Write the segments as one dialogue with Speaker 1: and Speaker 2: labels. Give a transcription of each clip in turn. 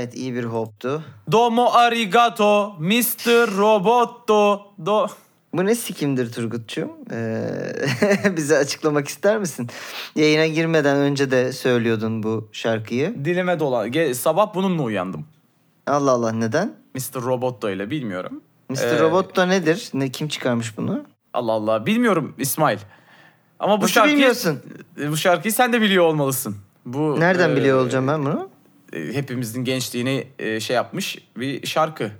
Speaker 1: Gayet iyi bir hoptu.
Speaker 2: Domo arigato, Mr. Roboto. Do
Speaker 1: Bu ne sikimdir Turgut'cuğum? Ee, bize açıklamak ister misin? Yayına girmeden önce de söylüyordun bu şarkıyı.
Speaker 2: Dilime dolan. Ge- Sabah bununla uyandım.
Speaker 1: Allah Allah neden?
Speaker 2: Mr. Roboto ile bilmiyorum.
Speaker 1: Mr.
Speaker 2: Ee,
Speaker 1: Robot da nedir? Ne kim çıkarmış bunu?
Speaker 2: Allah Allah bilmiyorum İsmail. Ama bu
Speaker 1: Nasıl
Speaker 2: şarkıyı
Speaker 1: bilmiyorsun?
Speaker 2: bu şarkıyı sen de biliyor olmalısın. Bu
Speaker 1: Nereden
Speaker 2: e,
Speaker 1: biliyor olacağım ben bunu?
Speaker 2: E, hepimizin gençliğini e, şey yapmış bir şarkı.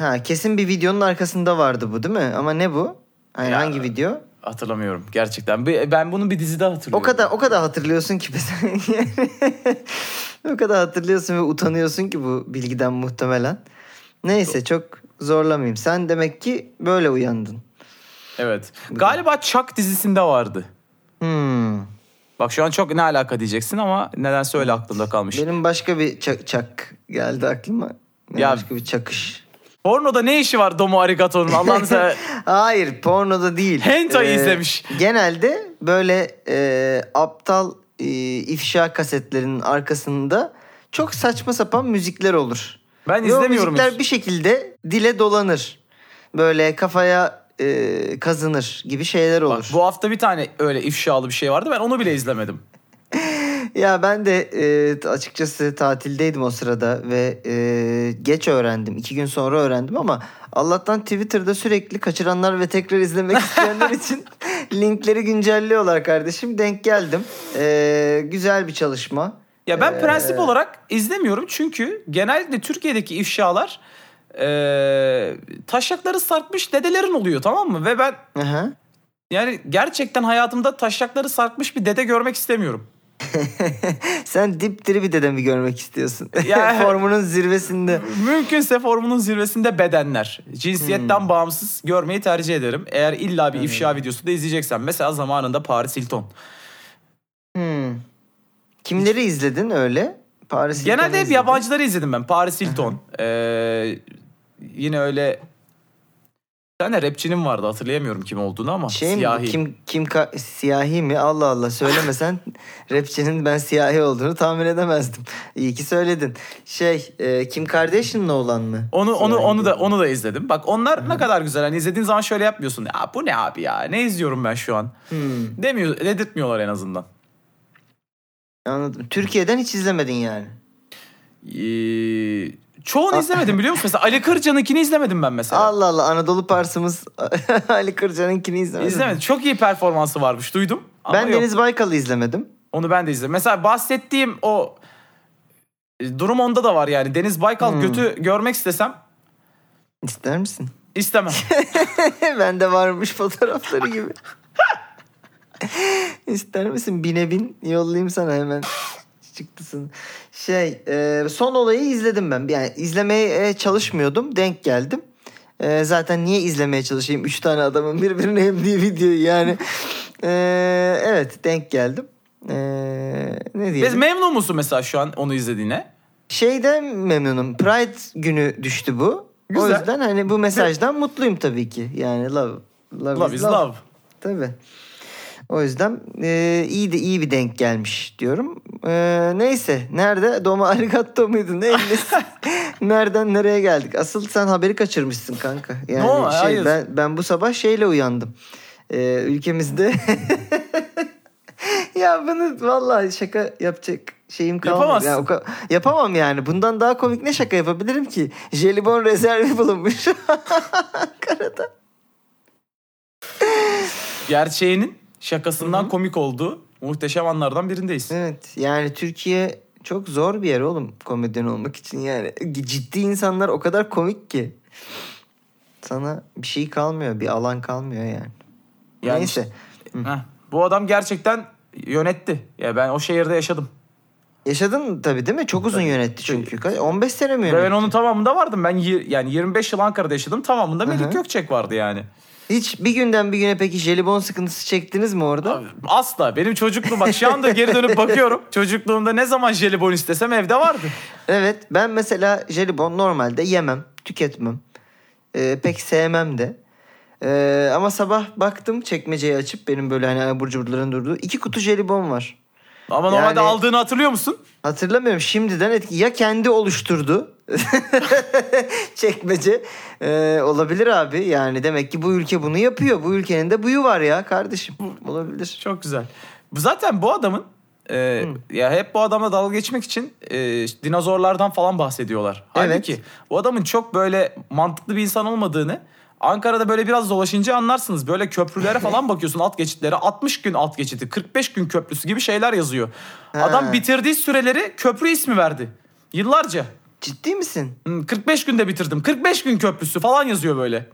Speaker 1: Ha kesin bir videonun arkasında vardı bu değil mi? Ama ne bu? Hani
Speaker 2: Ya,
Speaker 1: hangi video?
Speaker 2: Hatırlamıyorum gerçekten. Ben bunu bir dizide hatırlıyorum.
Speaker 1: O kadar o kadar hatırlıyorsun ki sen. o kadar hatırlıyorsun ve utanıyorsun ki bu bilgiden muhtemelen. Neyse çok zorlamayayım. Sen demek ki böyle uyandın.
Speaker 2: Evet. Galiba Chuck dizisinde vardı.
Speaker 1: Hmm.
Speaker 2: Bak şu an çok ne alaka diyeceksin ama nedense öyle aklımda kalmış.
Speaker 1: Benim başka bir çak, çak geldi aklıma. Yani
Speaker 2: Ya-
Speaker 1: başka bir çakış.
Speaker 2: Pornoda ne işi var Domo Arigato'nun Allah'ını sever.
Speaker 1: Hayır pornoda değil.
Speaker 2: Hentai
Speaker 1: Ee,
Speaker 2: izlemiş.
Speaker 1: Genelde böyle e, aptal e, ifşa kasetlerinin arkasında çok saçma sapan müzikler olur.
Speaker 2: Ben
Speaker 1: Ve o
Speaker 2: izlemiyorum
Speaker 1: müzikler
Speaker 2: hiç.
Speaker 1: bir şekilde dile dolanır. Böyle kafaya e, kazınır gibi şeyler olur.
Speaker 2: Bak, bu hafta bir tane öyle ifşalı bir şey vardı. Ben onu bile izlemedim.
Speaker 1: Ya ben de e, açıkçası tatildeydim o sırada ve e, geç öğrendim. iki gün sonra öğrendim ama Allah'tan Twitter'da sürekli kaçıranlar ve tekrar izlemek isteyenler için linkleri güncelliyorlar kardeşim. Denk geldim. E, güzel bir çalışma.
Speaker 2: Ya ben
Speaker 1: Ee,
Speaker 2: prensip olarak izlemiyorum çünkü genellikle Türkiye'deki ifşalar eee taşakları sarkmış dedelerin oluyor tamam mı? Ve ben
Speaker 1: Aha.
Speaker 2: yani gerçekten hayatımda taşakları sarkmış bir dede görmek istemiyorum.
Speaker 1: Sen dipdiri bir dedemi görmek istiyorsun.
Speaker 2: Ya-
Speaker 1: Formunun zirvesinde.
Speaker 2: Mümkünse formunun zirvesinde bedenler. Cinsiyetten
Speaker 1: Hmm.
Speaker 2: bağımsız görmeyi tercih ederim. Eğer illa bir ifşa videosu da izleyeceksen. Mesela zamanında Paris Hilton.
Speaker 1: Hmm. Kimleri izledin öyle? Paris Hilton'u
Speaker 2: Genelde hep
Speaker 1: izledin.
Speaker 2: yabancıları izledim ben. Paris Hilton. Ee, yine öyle... Bir tane rapçinin vardı hatırlayamıyorum kim olduğunu ama.
Speaker 1: Şey mi?
Speaker 2: siyahi.
Speaker 1: Kim kim ka- siyahi mi? Allah Allah söylemesen rapçinin ben siyahi olduğunu tahmin edemezdim. İyi ki söyledin. Şey, e, Kim Kardashian'la olan mı?
Speaker 2: Onu onu
Speaker 1: Siyahi
Speaker 2: onu da
Speaker 1: değil.
Speaker 2: onu da izledim. Bak onlar ne kadar güzel. Hani izlediğin zaman şöyle yapmıyorsun. Ya bu ne abi ya? Ne izliyorum ben şu an?
Speaker 1: Hmm,
Speaker 2: Demiyor, dedirtmiyorlar en azından.
Speaker 1: anladım. Türkiye'den hiç izlemedin yani.
Speaker 2: Ee, çoğunu izlemedim biliyor musun? Mesela Ali Kırca'nınkini izlemedim ben mesela.
Speaker 1: Allah Allah Anadolu Parsımız Ali Kırca'nınkini izlemedim.
Speaker 2: İzlemedim. Çok iyi performansı varmış duydum. Ama
Speaker 1: Ben
Speaker 2: yok.
Speaker 1: Deniz Baykal'ı izlemedim.
Speaker 2: Onu ben de izledim. Mesela bahsettiğim o e, durum onda da var yani. Deniz Baykal
Speaker 1: Hmm.
Speaker 2: götü görmek istesem
Speaker 1: İster misin?
Speaker 2: istemem.
Speaker 1: ben de varmış fotoğrafları gibi. İster misin? Bine bin yollayayım sana hemen çıktısın. Şey e, son olayı izledim ben. Yani izlemeye çalışmıyordum. Denk geldim. E, zaten niye izlemeye çalışayım? Üç tane adamın birbirine emdiği videoyu yani. E, evet denk geldim. E, ne
Speaker 2: Biz
Speaker 1: diyelim?
Speaker 2: memnun musun mesela şu an onu izlediğine?
Speaker 1: Şeyden memnunum. Pride günü düştü bu. O
Speaker 2: Güzel.
Speaker 1: yüzden hani bu mesajdan mutluyum tabii ki. Yani love. Love,
Speaker 2: Love is love.
Speaker 1: Tabii. O yüzden e, iyi de iyi bir denk gelmiş diyorum. E, neyse nerede? Doma arigato muydu? Ne? ne- Nereden nereye geldik? Asıl sen haberi kaçırmışsın kanka. Yani
Speaker 2: No,
Speaker 1: şey,
Speaker 2: hayır.
Speaker 1: ben ben bu sabah şeyle uyandım. E, ülkemizde ya bunu vallahi şaka yapacak şeyim kalmadı.
Speaker 2: Yapamazsın.
Speaker 1: Ya, o ka- yapamam yani. Bundan daha komik ne şaka yapabilirim ki? Jelibon rezervi bulunmuş. Ankara'da.
Speaker 2: Gerçeğinin şakasından komik olduğu muhteşem anlardan birindeyiz.
Speaker 1: Evet yani Türkiye çok zor bir yer oğlum komedyen olmak için yani. Ciddi insanlar o kadar komik ki. Sana bir şey kalmıyor bir alan kalmıyor yani.
Speaker 2: Yani
Speaker 1: Neyse.
Speaker 2: Heh, bu adam gerçekten yönetti. Ya ben o şehirde yaşadım.
Speaker 1: Yaşadın tabii değil mi? Çok uzun
Speaker 2: Tabii.
Speaker 1: yönetti çünkü. Kaç- 15 sene mi yönetti?
Speaker 2: ben onun tamamında vardım. Ben yani 25 yıl Ankara'da yaşadım. Tamamında. Melik Gökçek vardı yani.
Speaker 1: Hiç bir günden bir güne peki jelibon sıkıntısı çektiniz mi orada?
Speaker 2: Abi, Asla. Benim çocukluğum bak şu anda geri dönüp bakıyorum. Çocukluğumda ne zaman jelibon istesem evde vardı.
Speaker 1: Evet ben mesela jelibon normalde yemem, tüketmem. Ee, pek sevmem de. Ee, ama sabah baktım çekmeceyi açıp benim böyle hani abur cuburların durduğu iki kutu jelibon var.
Speaker 2: Ama normalde
Speaker 1: Yani-
Speaker 2: aldığını hatırlıyor musun?
Speaker 1: Hatırlamıyorum şimdiden etki ya kendi oluşturdu çekmece Ee, olabilir abi yani demek ki bu ülke bunu yapıyor bu ülkenin de buyu var ya kardeşim olabilir.
Speaker 2: Çok güzel. Bu zaten bu adamın e, ya hep bu adamla dalga geçmek için e, dinozorlardan falan bahsediyorlar. Halbuki bu adamın çok böyle mantıklı bir insan olmadığını Ankara'da böyle biraz dolaşınca anlarsınız. Böyle köprülere falan bakıyorsun alt geçitlere. 60 gün alt geçiti, 45 gün köprüsü gibi şeyler yazıyor. Adam bitirdiği süreleri köprü ismi verdi. Yıllarca.
Speaker 1: Ciddi misin?
Speaker 2: Hmm, 45 günde bitirdim. 45 gün köprüsü falan yazıyor böyle.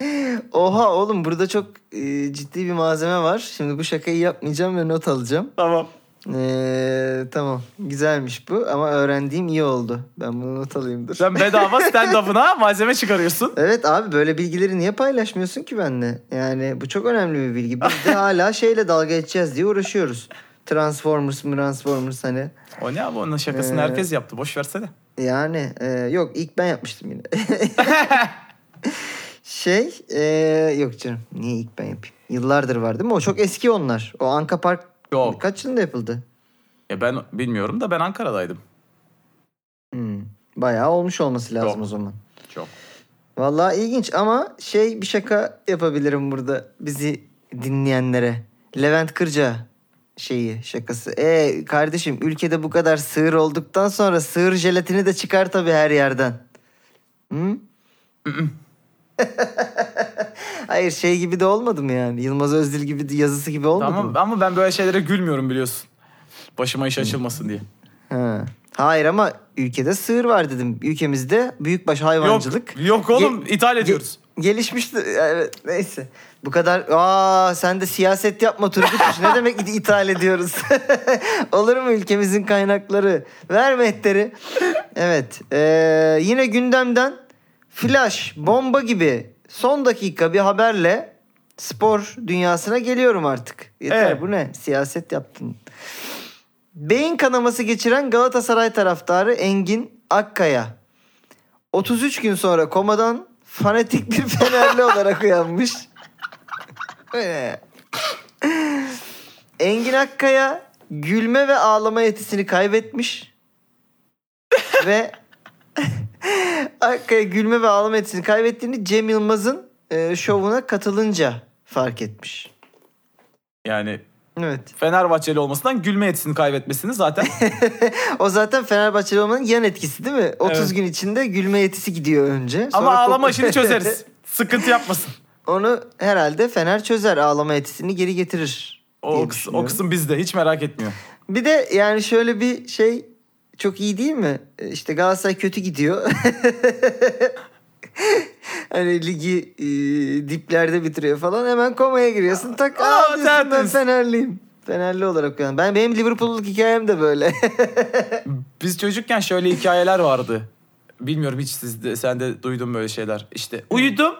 Speaker 1: Oha oğlum burada çok e, ciddi bir malzeme var. Şimdi bu şakayı yapmayacağım ve not alacağım.
Speaker 2: Tamam.
Speaker 1: Ee, tamam güzelmiş bu ama öğrendiğim iyi oldu. Ben bunu not alayım dur.
Speaker 2: Sen bedava stand-up'ına malzeme çıkarıyorsun.
Speaker 1: Evet abi böyle bilgileri niye paylaşmıyorsun ki benimle? Yani bu çok önemli bir bilgi. Biz de hala şeyle dalga geçeceğiz diye uğraşıyoruz. Transformers Transformers hani.
Speaker 2: O ne abi onun şakasını
Speaker 1: Ee,
Speaker 2: herkes yaptı. Boş versene.
Speaker 1: Yani e, yok ilk ben yapmıştım yine. şey e, yok canım niye ilk ben yapayım? Yıllardır var değil mi? O çok eski onlar. O Anka Park
Speaker 2: Yok.
Speaker 1: kaç yılında yapıldı?
Speaker 2: Ya ben bilmiyorum da ben Ankara'daydım.
Speaker 1: Hmm, bayağı olmuş olması lazım
Speaker 2: Yok.
Speaker 1: o zaman.
Speaker 2: Çok.
Speaker 1: Vallahi ilginç ama şey bir şaka yapabilirim burada bizi dinleyenlere. Levent Kırca şeyi şakası. E kardeşim ülkede bu kadar sığır olduktan sonra sığır jelatini de çıkar tabii her yerden. Hı? Hayır şey gibi de olmadı mı yani? Yılmaz Özdil gibi yazısı gibi olmadı
Speaker 2: Tamam
Speaker 1: mı?
Speaker 2: ama ben böyle şeylere gülmüyorum biliyorsun. Başıma iş açılmasın diye.
Speaker 1: Ha. Hayır ama ülkede sığır var dedim. Ülkemizde büyükbaş hayvancılık.
Speaker 2: Yok, yok oğlum ithal ediyoruz.
Speaker 1: Ge- gelişmişti. Evet neyse. Bu kadar aa sen de siyaset yapma Turgut'muş. ne demek it- ithal ediyoruz? Olur mu ülkemizin kaynakları? Ver mehteri. Evet. ee, yine gündemden flash, bomba gibi son dakika bir haberle spor dünyasına geliyorum artık. Yeter
Speaker 2: Evet.
Speaker 1: bu ne? Siyaset yaptın. Beyin kanaması geçiren Galatasaray taraftarı Engin Akkaya 33 gün sonra komadan fanatik bir Fenerli olarak uyanmış. Ne? Engin Akkaya gülme ve ağlama yetisini kaybetmiş. ve Akkaya gülme ve ağlama yetisini kaybettiğini Cem Yılmaz'ın e, şovuna katılınca fark etmiş.
Speaker 2: Yani
Speaker 1: Evet.
Speaker 2: Fenerbahçeli olmasından gülme yetisini kaybetmesini zaten
Speaker 1: O zaten Fenerbahçeli olmanın yan etkisi değil mi? 30
Speaker 2: Evet.
Speaker 1: gün içinde gülme yetisi gidiyor önce.
Speaker 2: ama ağlama işini çözeriz. Sıkıntı yapmasın.
Speaker 1: Onu herhalde Fener çözer. Ağlama yetisini geri getirir.
Speaker 2: O, o, kısım bizde hiç merak etmiyor.
Speaker 1: Bir de yani şöyle bir şey çok iyi değil mi? E, İşte Galatasaray kötü gidiyor. hani ligi e, diplerde bitiriyor falan. Hemen komaya giriyorsun. Tak
Speaker 2: Aa,
Speaker 1: aa, diyorsun ben. Fenerliyim. Fenerli olarak uyan. Ben benim Liverpool'luk hikayem de böyle.
Speaker 2: Biz çocukken şöyle hikayeler vardı. Bilmiyorum hiç siz de, sen de duydun böyle şeyler. İşte uyudum.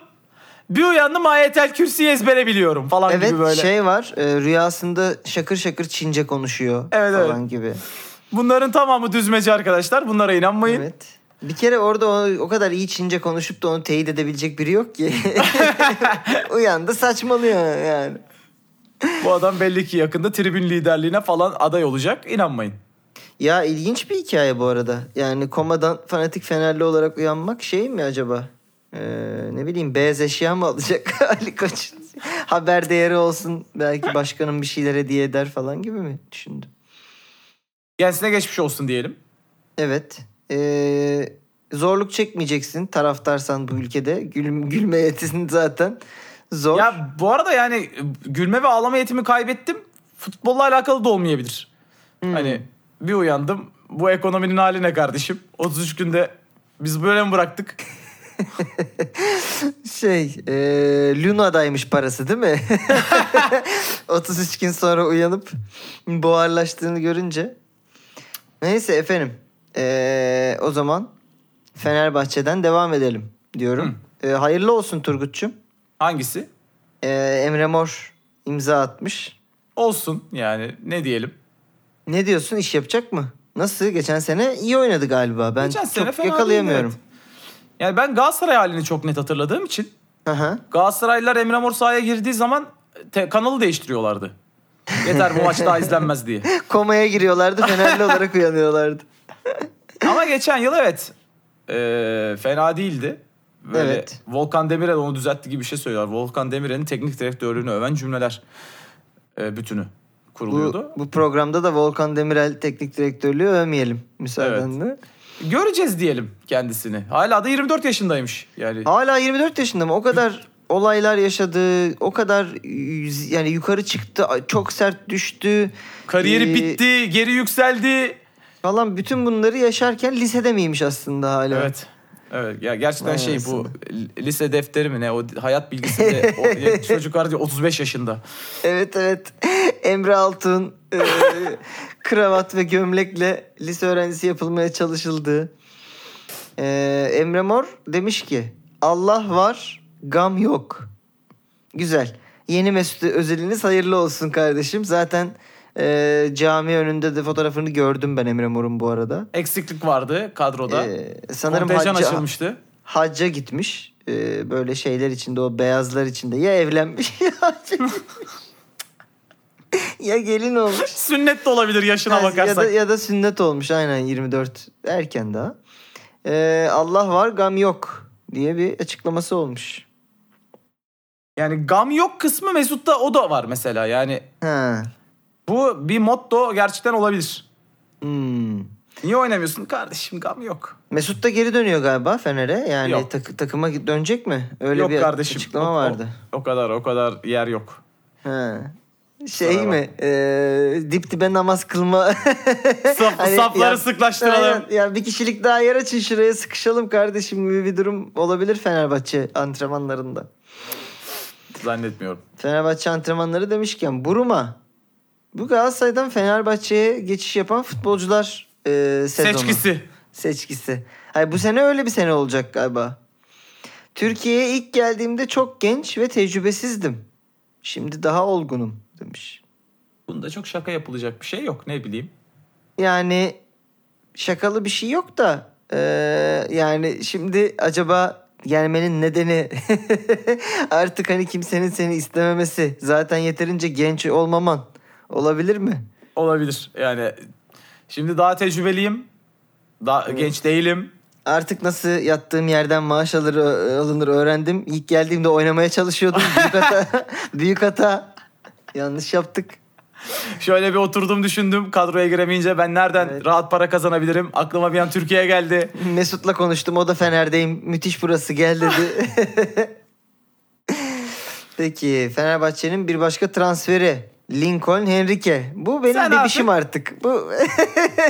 Speaker 2: Bir uyandım ayetel kürsüyü ezbere biliyorum falan
Speaker 1: evet
Speaker 2: gibi böyle.
Speaker 1: şey var. e, rüyasında şakır şakır Çince konuşuyor
Speaker 2: Evet,
Speaker 1: falan gibi.
Speaker 2: Bunların tamamı düzmece arkadaşlar. Bunlara inanmayın.
Speaker 1: Evet. Bir kere orada o, o kadar iyi Çince konuşup da onu teyit edebilecek biri yok ki. Uyandı saçmalıyor yani.
Speaker 2: Bu adam belli ki yakında tribün liderliğine falan aday olacak. İnanmayın.
Speaker 1: Ya ilginç bir hikaye bu arada. Yani komadan fanatik Fenerli olarak uyanmak şey mi acaba? Ee, ne bileyim beyaz eşya mı alacak Ali Koç? Haber değeri olsun belki başkanın bir şeyler hediye eder falan gibi mi düşündüm?
Speaker 2: Kendisine geçmiş olsun diyelim.
Speaker 1: Evet. Ee, zorluk çekmeyeceksin taraftarsan bu ülkede. Gül, gülme yetisini zaten zor.
Speaker 2: Ya bu arada yani gülme ve ağlama yetimi kaybettim. Futbolla alakalı da olmayabilir.
Speaker 1: Hmm.
Speaker 2: Hani bir uyandım. Bu ekonominin hali ne kardeşim? 33 günde biz böyle mi bıraktık?
Speaker 1: Şey, e, Luna'daymış parası değil mi? 33 gün sonra uyanıp buharlaştığını görünce. Neyse efendim. E, o zaman Fenerbahçe'den devam edelim diyorum. E, hayırlı olsun Turgut'cum.
Speaker 2: Hangisi?
Speaker 1: E, Emre Mor imza atmış.
Speaker 2: Olsun yani ne diyelim.
Speaker 1: Ne diyorsun iş yapacak mı? Nasıl? Geçen sene iyi oynadı galiba. Ben
Speaker 2: Geçen
Speaker 1: çok yakalayamıyorum.
Speaker 2: değildi, Yani ben Galatasaray halini çok net hatırladığım için
Speaker 1: Hı hı.
Speaker 2: Galatasaraylılar Emre Mor sahaya girdiği zaman te- kanalı değiştiriyorlardı. Yeter bu maç daha izlenmez diye.
Speaker 1: Komaya giriyorlardı Fenerli olarak uyanıyorlardı.
Speaker 2: Ama geçen yıl evet e, fena değildi. Böyle
Speaker 1: Evet.
Speaker 2: Volkan Demirel onu düzeltti gibi bir şey söylüyorlar. Volkan Demirel'in teknik direktörlüğünü öven cümleler e, bütünü kuruluyordu.
Speaker 1: Bu, bu programda da Volkan Demirel teknik direktörlüğü övmeyelim müsaadenle.
Speaker 2: Göreceğiz diyelim kendisini. Hala da 24 yaşındaymış. Yani
Speaker 1: Hala 24 yaşında mı? O kadar olaylar yaşadı. O kadar yani yukarı çıktı. Çok sert düştü.
Speaker 2: kariyeri
Speaker 1: Ee,
Speaker 2: bitti, geri yükseldi.
Speaker 1: Falan bütün bunları yaşarken lisede miymiş aslında hala?
Speaker 2: Evet. Evet ya gerçekten
Speaker 1: Vay
Speaker 2: şey bu
Speaker 1: anasını.
Speaker 2: lise defteri mi ne o hayat bilgisinde o, ya çocuk var diyor 35 yaşında.
Speaker 1: Evet evet. Emre Altun e, kravat ve gömlekle lise öğrencisi yapılmaya çalışıldı. E, Emre Mor demiş ki Allah var gam yok. Güzel. Yeni Mesut Özil'iniz hayırlı olsun kardeşim. Zaten e, cami önünde de fotoğrafını gördüm ben Emre Mor'un bu arada.
Speaker 2: Eksiklik vardı kadroda.
Speaker 1: E, sanırım
Speaker 2: Kontenjan
Speaker 1: hacca,
Speaker 2: açılmıştı.
Speaker 1: hacca gitmiş. E, böyle şeyler içinde o beyazlar içinde ya evlenmiş ya ya gelin olmuş.
Speaker 2: Sünnet de olabilir yaşına
Speaker 1: Ha, ya
Speaker 2: bakarsak.
Speaker 1: da, ya da sünnet olmuş aynen 24 erken daha. Ee, Allah var gam yok diye bir açıklaması olmuş.
Speaker 2: Yani gam yok kısmı Mesut'ta o da var mesela. Yani
Speaker 1: Ha.
Speaker 2: bu bir motto gerçekten olabilir.
Speaker 1: Hmm.
Speaker 2: Niye oynamıyorsun? Kardeşim gam yok.
Speaker 1: Mesut da geri dönüyor galiba Fener'e. Yani
Speaker 2: Yok.
Speaker 1: tak- takıma dönecek mi? Öyle
Speaker 2: yok
Speaker 1: bir
Speaker 2: kardeşim.
Speaker 1: açıklama
Speaker 2: o, o-
Speaker 1: vardı.
Speaker 2: O, kadar o kadar yer yok.
Speaker 1: Ha. Şey
Speaker 2: Sana
Speaker 1: mi? Ee, dip dibe namaz kılma.
Speaker 2: Saf,
Speaker 1: Hani
Speaker 2: safları
Speaker 1: ya-
Speaker 2: sıklaştıralım.
Speaker 1: Aynen. Ya bir kişilik daha yer açın şuraya sıkışalım kardeşim gibi bir durum olabilir Fenerbahçe antrenmanlarında.
Speaker 2: Zannetmiyorum.
Speaker 1: Fenerbahçe antrenmanları demişken Buruma. Bu Galatasaray'dan Fenerbahçe'ye geçiş yapan futbolcular e, sezonu.
Speaker 2: Seçkisi.
Speaker 1: Seçkisi. Hayır, bu sene öyle bir sene olacak galiba. Türkiye'ye ilk geldiğimde çok genç ve tecrübesizdim. Şimdi daha olgunum demiş.
Speaker 2: Bunda çok şaka yapılacak bir şey yok ne bileyim.
Speaker 1: Yani şakalı bir şey yok da e, yani şimdi acaba gelmenin nedeni artık hani kimsenin seni istememesi zaten yeterince genç olmaman olabilir mi?
Speaker 2: Olabilir yani. Şimdi daha tecrübeliyim. Daha genç değilim.
Speaker 1: Artık nasıl yattığım yerden maaş alır, alınır öğrendim. İlk geldiğimde oynamaya çalışıyordum. Büyük hata. büyük hata. Yanlış yaptık.
Speaker 2: Şöyle bir oturdum düşündüm kadroya giremeyince ben nereden
Speaker 1: Evet.
Speaker 2: rahat para kazanabilirim? Aklıma bir an Türkiye geldi.
Speaker 1: Mesut'la konuştum. O da Fener'deyim. Müthiş burası gel dedi. Peki Fenerbahçe'nin bir başka transferi. Lincoln Henrique. Bu benim
Speaker 2: Sen
Speaker 1: bebişim artık. Bu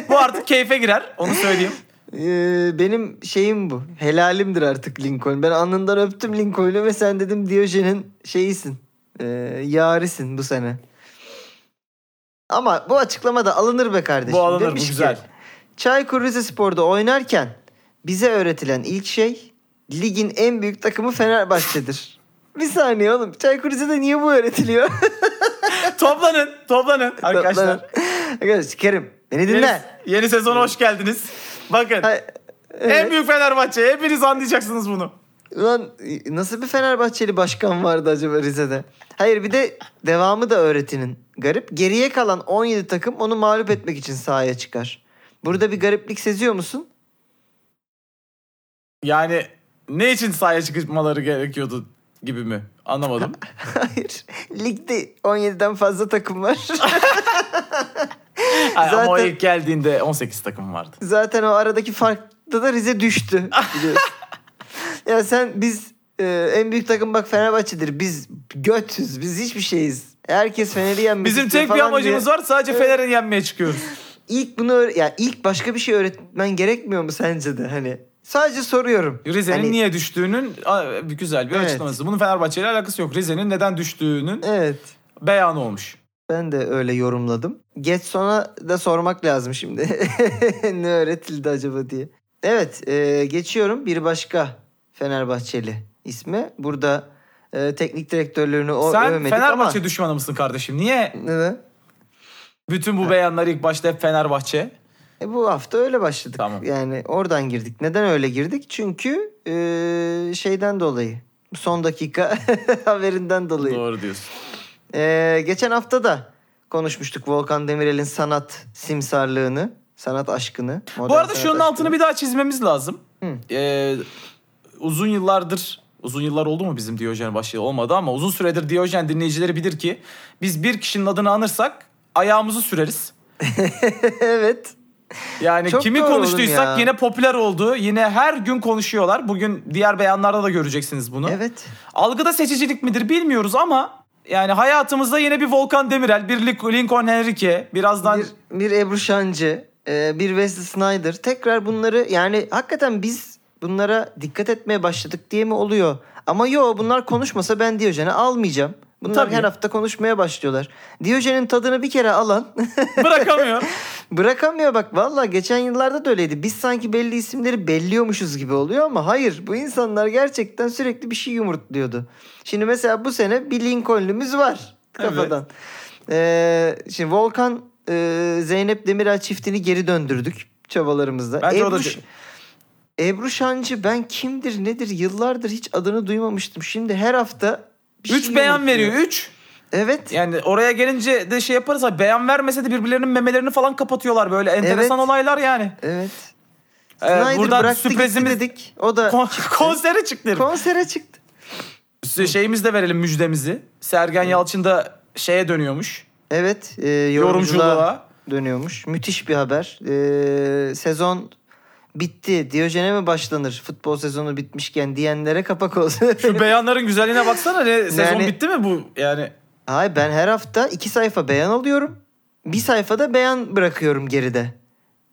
Speaker 2: Bu artık keyfe girer onu söyleyeyim.
Speaker 1: Ee, benim şeyim bu. Helalimdir artık Lincoln. Ben alnından öptüm Lincoln'u ve sen dedim Diyojen'in şeyisin. Ee, yarisin bu sene. Ama bu açıklama da alınır be kardeşim.
Speaker 2: Bu alınır, bu
Speaker 1: Demiş ki,
Speaker 2: güzel.
Speaker 1: Çaykur Rizespor'da oynarken bize öğretilen ilk şey ligin en büyük takımı Fenerbahçe'dir. Bir saniye oğlum. Çaykur Rize'de niye bu öğretiliyor?
Speaker 2: toplanın toplanın arkadaşlar.
Speaker 1: Arkadaşlar Kerim beni dinle.
Speaker 2: Yeni, yeni sezona hoş geldiniz. Bakın
Speaker 1: Hay-
Speaker 2: en
Speaker 1: Evet.
Speaker 2: büyük Fenerbahçe hepiniz anlayacaksınız bunu.
Speaker 1: Ulan nasıl bir Fenerbahçeli başkan vardı acaba Rize'de? Hayır bir de devamı da öğretinin garip. Geriye kalan 17 takım onu mağlup etmek için sahaya çıkar. Burada bir gariplik seziyor musun?
Speaker 2: Yani ne için sahaya çıkmaları gerekiyordu gibi mi? Anlamadım.
Speaker 1: Hayır. Ligde 17'den fazla takım var.
Speaker 2: Ay, Ama o
Speaker 1: Zaten-
Speaker 2: ilk geldiğinde 18 takım vardı.
Speaker 1: Zaten o aradaki farkta da Rize düştü. Biliyorsun. Ya sen biz e, en büyük takım bak Fenerbahçe'dir. Biz götüz. Biz hiçbir şeyiz. Herkes Fener'i yenmek
Speaker 2: Bizim tek bir amacımız
Speaker 1: diye.
Speaker 2: var sadece Fener'in yenmeye çıkıyoruz.
Speaker 1: İlk bunu öğre- ya ilk başka bir şey öğretmen gerekmiyor mu sence de hani? Sadece soruyorum.
Speaker 2: Rize'nin
Speaker 1: Hani-
Speaker 2: niye düştüğünün güzel bir
Speaker 1: Evet.
Speaker 2: açıklaması. Bunun Fenerbahçe ile alakası yok. Rize'nin neden düştüğünün
Speaker 1: Evet.
Speaker 2: beyanı olmuş.
Speaker 1: Ben de öyle yorumladım. Getson'a da sormak lazım şimdi. ne öğretildi acaba diye. Evet e, geçiyorum bir başka Fenerbahçeli ismi. Burada e, teknik direktörlüğünü o
Speaker 2: Sen
Speaker 1: övmedik
Speaker 2: Fenerbahçe
Speaker 1: ama...
Speaker 2: düşmanı mısın kardeşim? Niye
Speaker 1: Neden?
Speaker 2: bütün bu beyanlar ilk başta hep Fenerbahçe?
Speaker 1: E, bu hafta öyle başladık.
Speaker 2: Tamam.
Speaker 1: Yani oradan girdik. Neden öyle girdik? Çünkü e, şeyden dolayı. Son dakika haberinden dolayı.
Speaker 2: Doğru diyorsun.
Speaker 1: Ee, geçen hafta da konuşmuştuk Volkan Demirel'in sanat simsarlığını, sanat aşkını.
Speaker 2: Bu arada şunun altını bir daha çizmemiz lazım. Ee, uzun yıllardır uzun yıllar oldu mu bizim Diyojen başlığı olmadı ama uzun süredir Diyojen dinleyicileri bilir ki biz bir kişinin adını anırsak ayağımızı süreriz.
Speaker 1: evet.
Speaker 2: Yani
Speaker 1: Çok
Speaker 2: kimi konuştuysak
Speaker 1: ya.
Speaker 2: yine popüler oldu. Yine her gün konuşuyorlar. Bugün diğer beyanlarda da göreceksiniz bunu.
Speaker 1: Evet.
Speaker 2: Algıda seçicilik midir bilmiyoruz ama yani hayatımızda yine bir Volkan Demirel, bir Lincoln Henrique, birazdan
Speaker 1: Bir, bir Ebru Şancı, e, bir Wesley Snyder. Tekrar bunları yani hakikaten biz bunlara dikkat etmeye başladık diye mi oluyor? Ama yo bunlar konuşmasa ben Diyojen'i almayacağım. Bunlar
Speaker 2: Tabii.
Speaker 1: her hafta konuşmaya başlıyorlar. Diyojen'in tadını bir kere alan
Speaker 2: bırakamıyor.
Speaker 1: bırakamıyor bak. Valla geçen yıllarda da öyleydi. Biz sanki belli isimleri belliyormuşuz gibi oluyor ama hayır. Bu insanlar gerçekten sürekli bir şey yumurtluyordu. Şimdi mesela bu sene bir Lincoln'lümüz var kafadan. Ee, şimdi Volkan e, Zeynep Demirel çiftini geri döndürdük çabalarımızda.
Speaker 2: Bence o da-
Speaker 1: Ebru, Şancı ben kimdir nedir yıllardır hiç adını duymamıştım. Şimdi her hafta bir
Speaker 2: Üç
Speaker 1: şey
Speaker 2: beyan
Speaker 1: yumurtluyor.
Speaker 2: veriyor. Üç.
Speaker 1: Evet.
Speaker 2: Yani oraya gelince de şey yaparız. ha, Beyan vermese de birbirlerinin memelerini falan kapatıyorlar. Böyle enteresan
Speaker 1: Evet.
Speaker 2: olaylar yani.
Speaker 1: Evet.
Speaker 2: Ee,
Speaker 1: Snyder
Speaker 2: buradan sürprizimiz-
Speaker 1: dedik. O da
Speaker 2: Kon- konsere çıktı.
Speaker 1: konsere çıktı.
Speaker 2: Şeyimizi de verelim müjdemizi. Sergen Yalçın da şeye dönüyormuş.
Speaker 1: Evet. E, yorumculuğa
Speaker 2: Yorumculuğa.
Speaker 1: dönüyormuş. Müthiş bir haber. E, sezon bitti. Diyojene mi başlanır? Futbol sezonu bitmişken diyenlere kapak olsun.
Speaker 2: Şu beyanların güzelliğine baksana. Ne, sezon
Speaker 1: Yani-
Speaker 2: bitti mi bu? Yani
Speaker 1: Hayır ben her hafta iki sayfa beyan alıyorum. Bir sayfada beyan bırakıyorum geride.